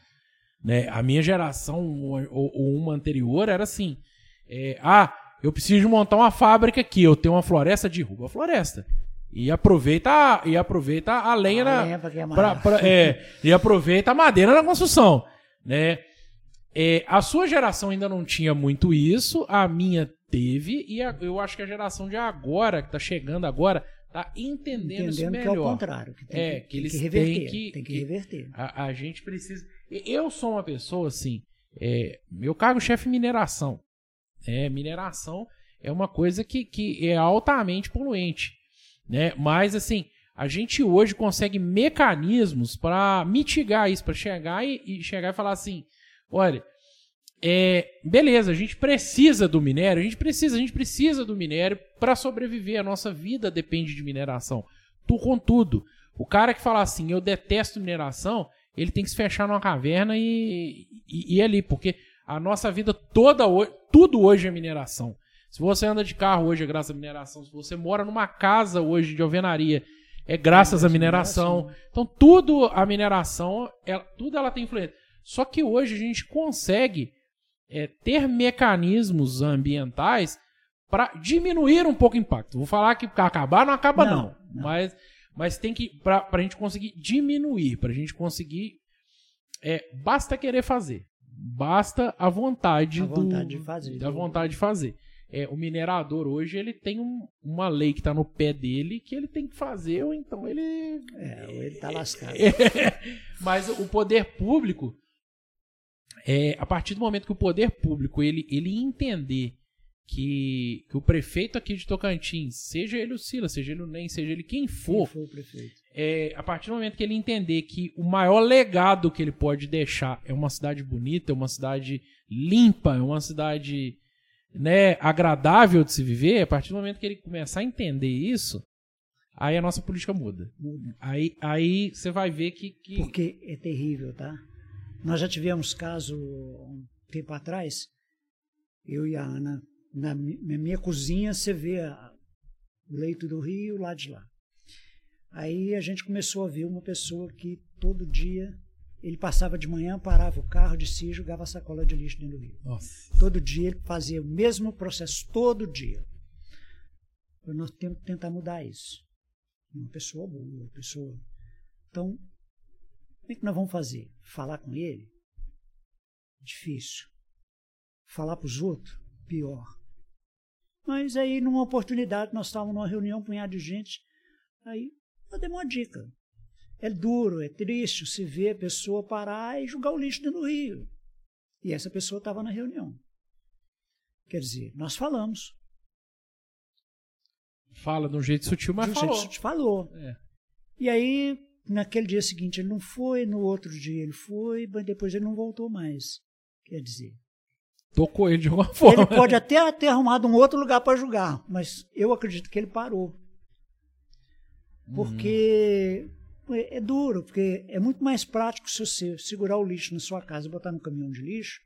Né? A minha geração, ou, ou uma anterior, era assim: é, ah, eu preciso montar uma fábrica aqui, eu tenho uma floresta, derruba a floresta. E aproveita, e aproveita a lenha, a lenha pra, pra, é, e aproveita a madeira na construção, né? É, a sua geração ainda não tinha muito isso, a minha teve, e a, eu acho que a geração de agora, que tá chegando agora, tá entendendo, entendendo isso melhor. que é o contrário, que tem é, que, que eles tem que reverter. Têm que, tem que reverter. A, a, gente precisa. Eu sou uma pessoa assim, é, meu cargo-chefe mineração. É, mineração é uma coisa que, que é altamente poluente. Né? Mas, assim, a gente hoje consegue mecanismos para mitigar isso, para chegar e, e, chegar e falar assim: olha, é, beleza, a gente precisa do minério, a gente precisa, a gente precisa do minério para sobreviver. A nossa vida depende de mineração. Tu com tudo. O cara que fala assim, eu detesto mineração, ele tem que se fechar numa caverna e, e, e ali, porque a nossa vida toda hoje, tudo hoje é mineração. Se você anda de carro hoje é graças à mineração. Se você mora numa casa hoje de alvenaria, é graças à mineração. Então tudo a mineração, ela, tudo ela tem influência. Só que hoje a gente consegue é, ter mecanismos ambientais para diminuir um pouco o impacto. Vou falar que acabar não acaba não, não, não. mas mas tem que para a gente conseguir diminuir, para a gente conseguir é, basta querer fazer. Basta a vontade, a vontade do, de fazer. Da vontade de fazer. é, o minerador hoje ele tem um- uma lei que está no pé dele que ele tem que fazer, ou então ele. É, ou ele tá lascado. Mas o poder público, é, a partir do momento que o poder público ele, ele entender que, que o prefeito aqui de Tocantins, seja ele o Sila, seja ele o NEM, seja ele quem for, Quem prefeito? é, a partir do momento que ele entender que o maior legado que ele pode deixar é uma cidade bonita, é uma cidade limpa, é uma cidade né, agradável de se viver, a partir do momento que ele começar a entender isso, aí a nossa política muda. Muda. Aí, aí você vai ver que. que... Porque é terrível, tá? Nós já tivemos caso um tempo atrás, eu e a Ana, na, na minha cozinha, você vê o leito do rio lá de lá. Aí a gente começou a ver uma pessoa que todo dia ele passava de manhã, parava o carro de si e jogava a sacola de lixo dentro do rio. Nossa. Todo dia ele fazia o mesmo processo, todo dia. Nós temos que tentar mudar isso. Uma pessoa boa, uma pessoa. Então, o que, que nós vamos fazer? Falar com ele? Difícil. Falar para os outros? Pior. Mas aí, numa oportunidade, nós estávamos numa reunião, um punhado de gente, aí eu dei uma dica. É duro, é triste se ver a pessoa parar e jogar o lixo dentro do rio. E essa pessoa estava na reunião. Quer dizer, nós falamos. Fala de um jeito sutil, mas De um falou. jeito que falou. É. E aí, naquele dia seguinte ele não foi, no outro dia ele foi, mas depois ele não voltou mais. Quer dizer, Tocou ele de alguma forma. ele pode até ter arrumado um outro lugar para julgar, mas eu acredito que ele parou. Porque é é duro, porque é muito mais prático se você segurar o lixo na sua casa e botar no caminhão de lixo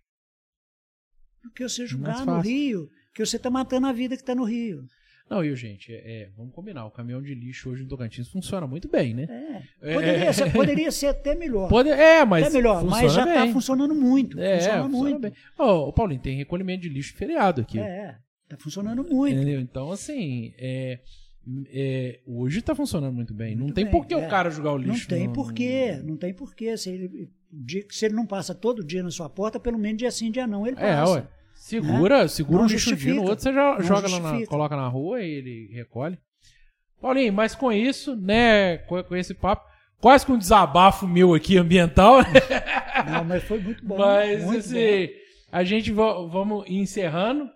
do que você jogar no fácil. rio, que você está matando a vida que está no rio. Não, e gente, é, é, vamos combinar. O caminhão de lixo hoje em Tocantins funciona muito bem, né? É. Poderia, ser, poderia ser até melhor. Pode, é, mas. até melhor, mas já está funcionando muito. É, funciona funciona muito. bem. Ô, ô, Paulinho, tem recolhimento de lixo feriado aqui. É, está funcionando muito. Entendeu? Então, assim, é, é, hoje tá funcionando muito bem. não Muito tem bem, por que é. o cara jogar o Não lixo. tem no- porquê, não tem porquê. Se ele, se ele não passa todo dia na sua porta, pelo menos dia sim, dia não, ele É, passa. ué. Segura, segura Não um dia no outro, você já Não joga lá na, coloca na rua e ele recolhe. Paulinho, mas com isso, né, com, com esse papo, quase com um desabafo meu aqui ambiental, né? Não, mas foi muito bom. Mas muito assim, a gente va- vamos encerrando,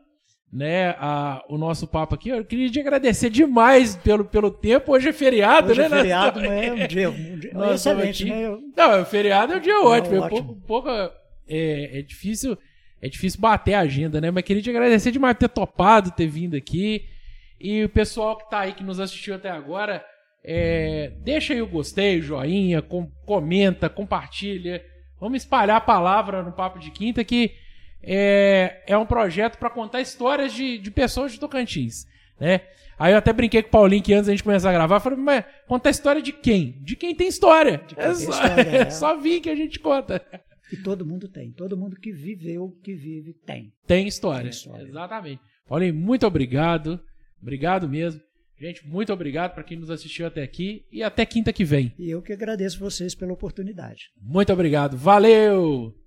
né, a- o nosso papo aqui. Eu queria te agradecer demais pelo, pelo tempo. Hoje é feriado, bom. Hoje né? é nós feriado, estamos- mas é um dia, um dia Nós estamos excelente, né? Eu- Não, o feriado é um dia ótimo. É, ótimo. pouco, pouco- é, é difícil, é difícil bater a agenda, né? Mas queria te agradecer demais por ter topado, ter vindo aqui. E o pessoal que tá aí, que nos assistiu até agora, é, deixa aí o gostei, o joinha, com- comenta, compartilha. Vamos espalhar a palavra no Papo de Quinta, que é, é um projeto para contar histórias de, de pessoas de Tocantins, né? Aí eu até brinquei com o Paulinho que antes da gente começar a gravar, falei, mas contar história de quem? De quem tem história. quem é tem só, história, é. só vir que a gente conta. E todo mundo tem. Todo mundo que viveu, que vive, tem. Tem história. Tem história. Exatamente. Paulinho, muito obrigado. Obrigado mesmo. Gente, muito obrigado para quem nos assistiu até aqui e até quinta que vem. E eu que agradeço vocês pela oportunidade. Muito obrigado. Valeu!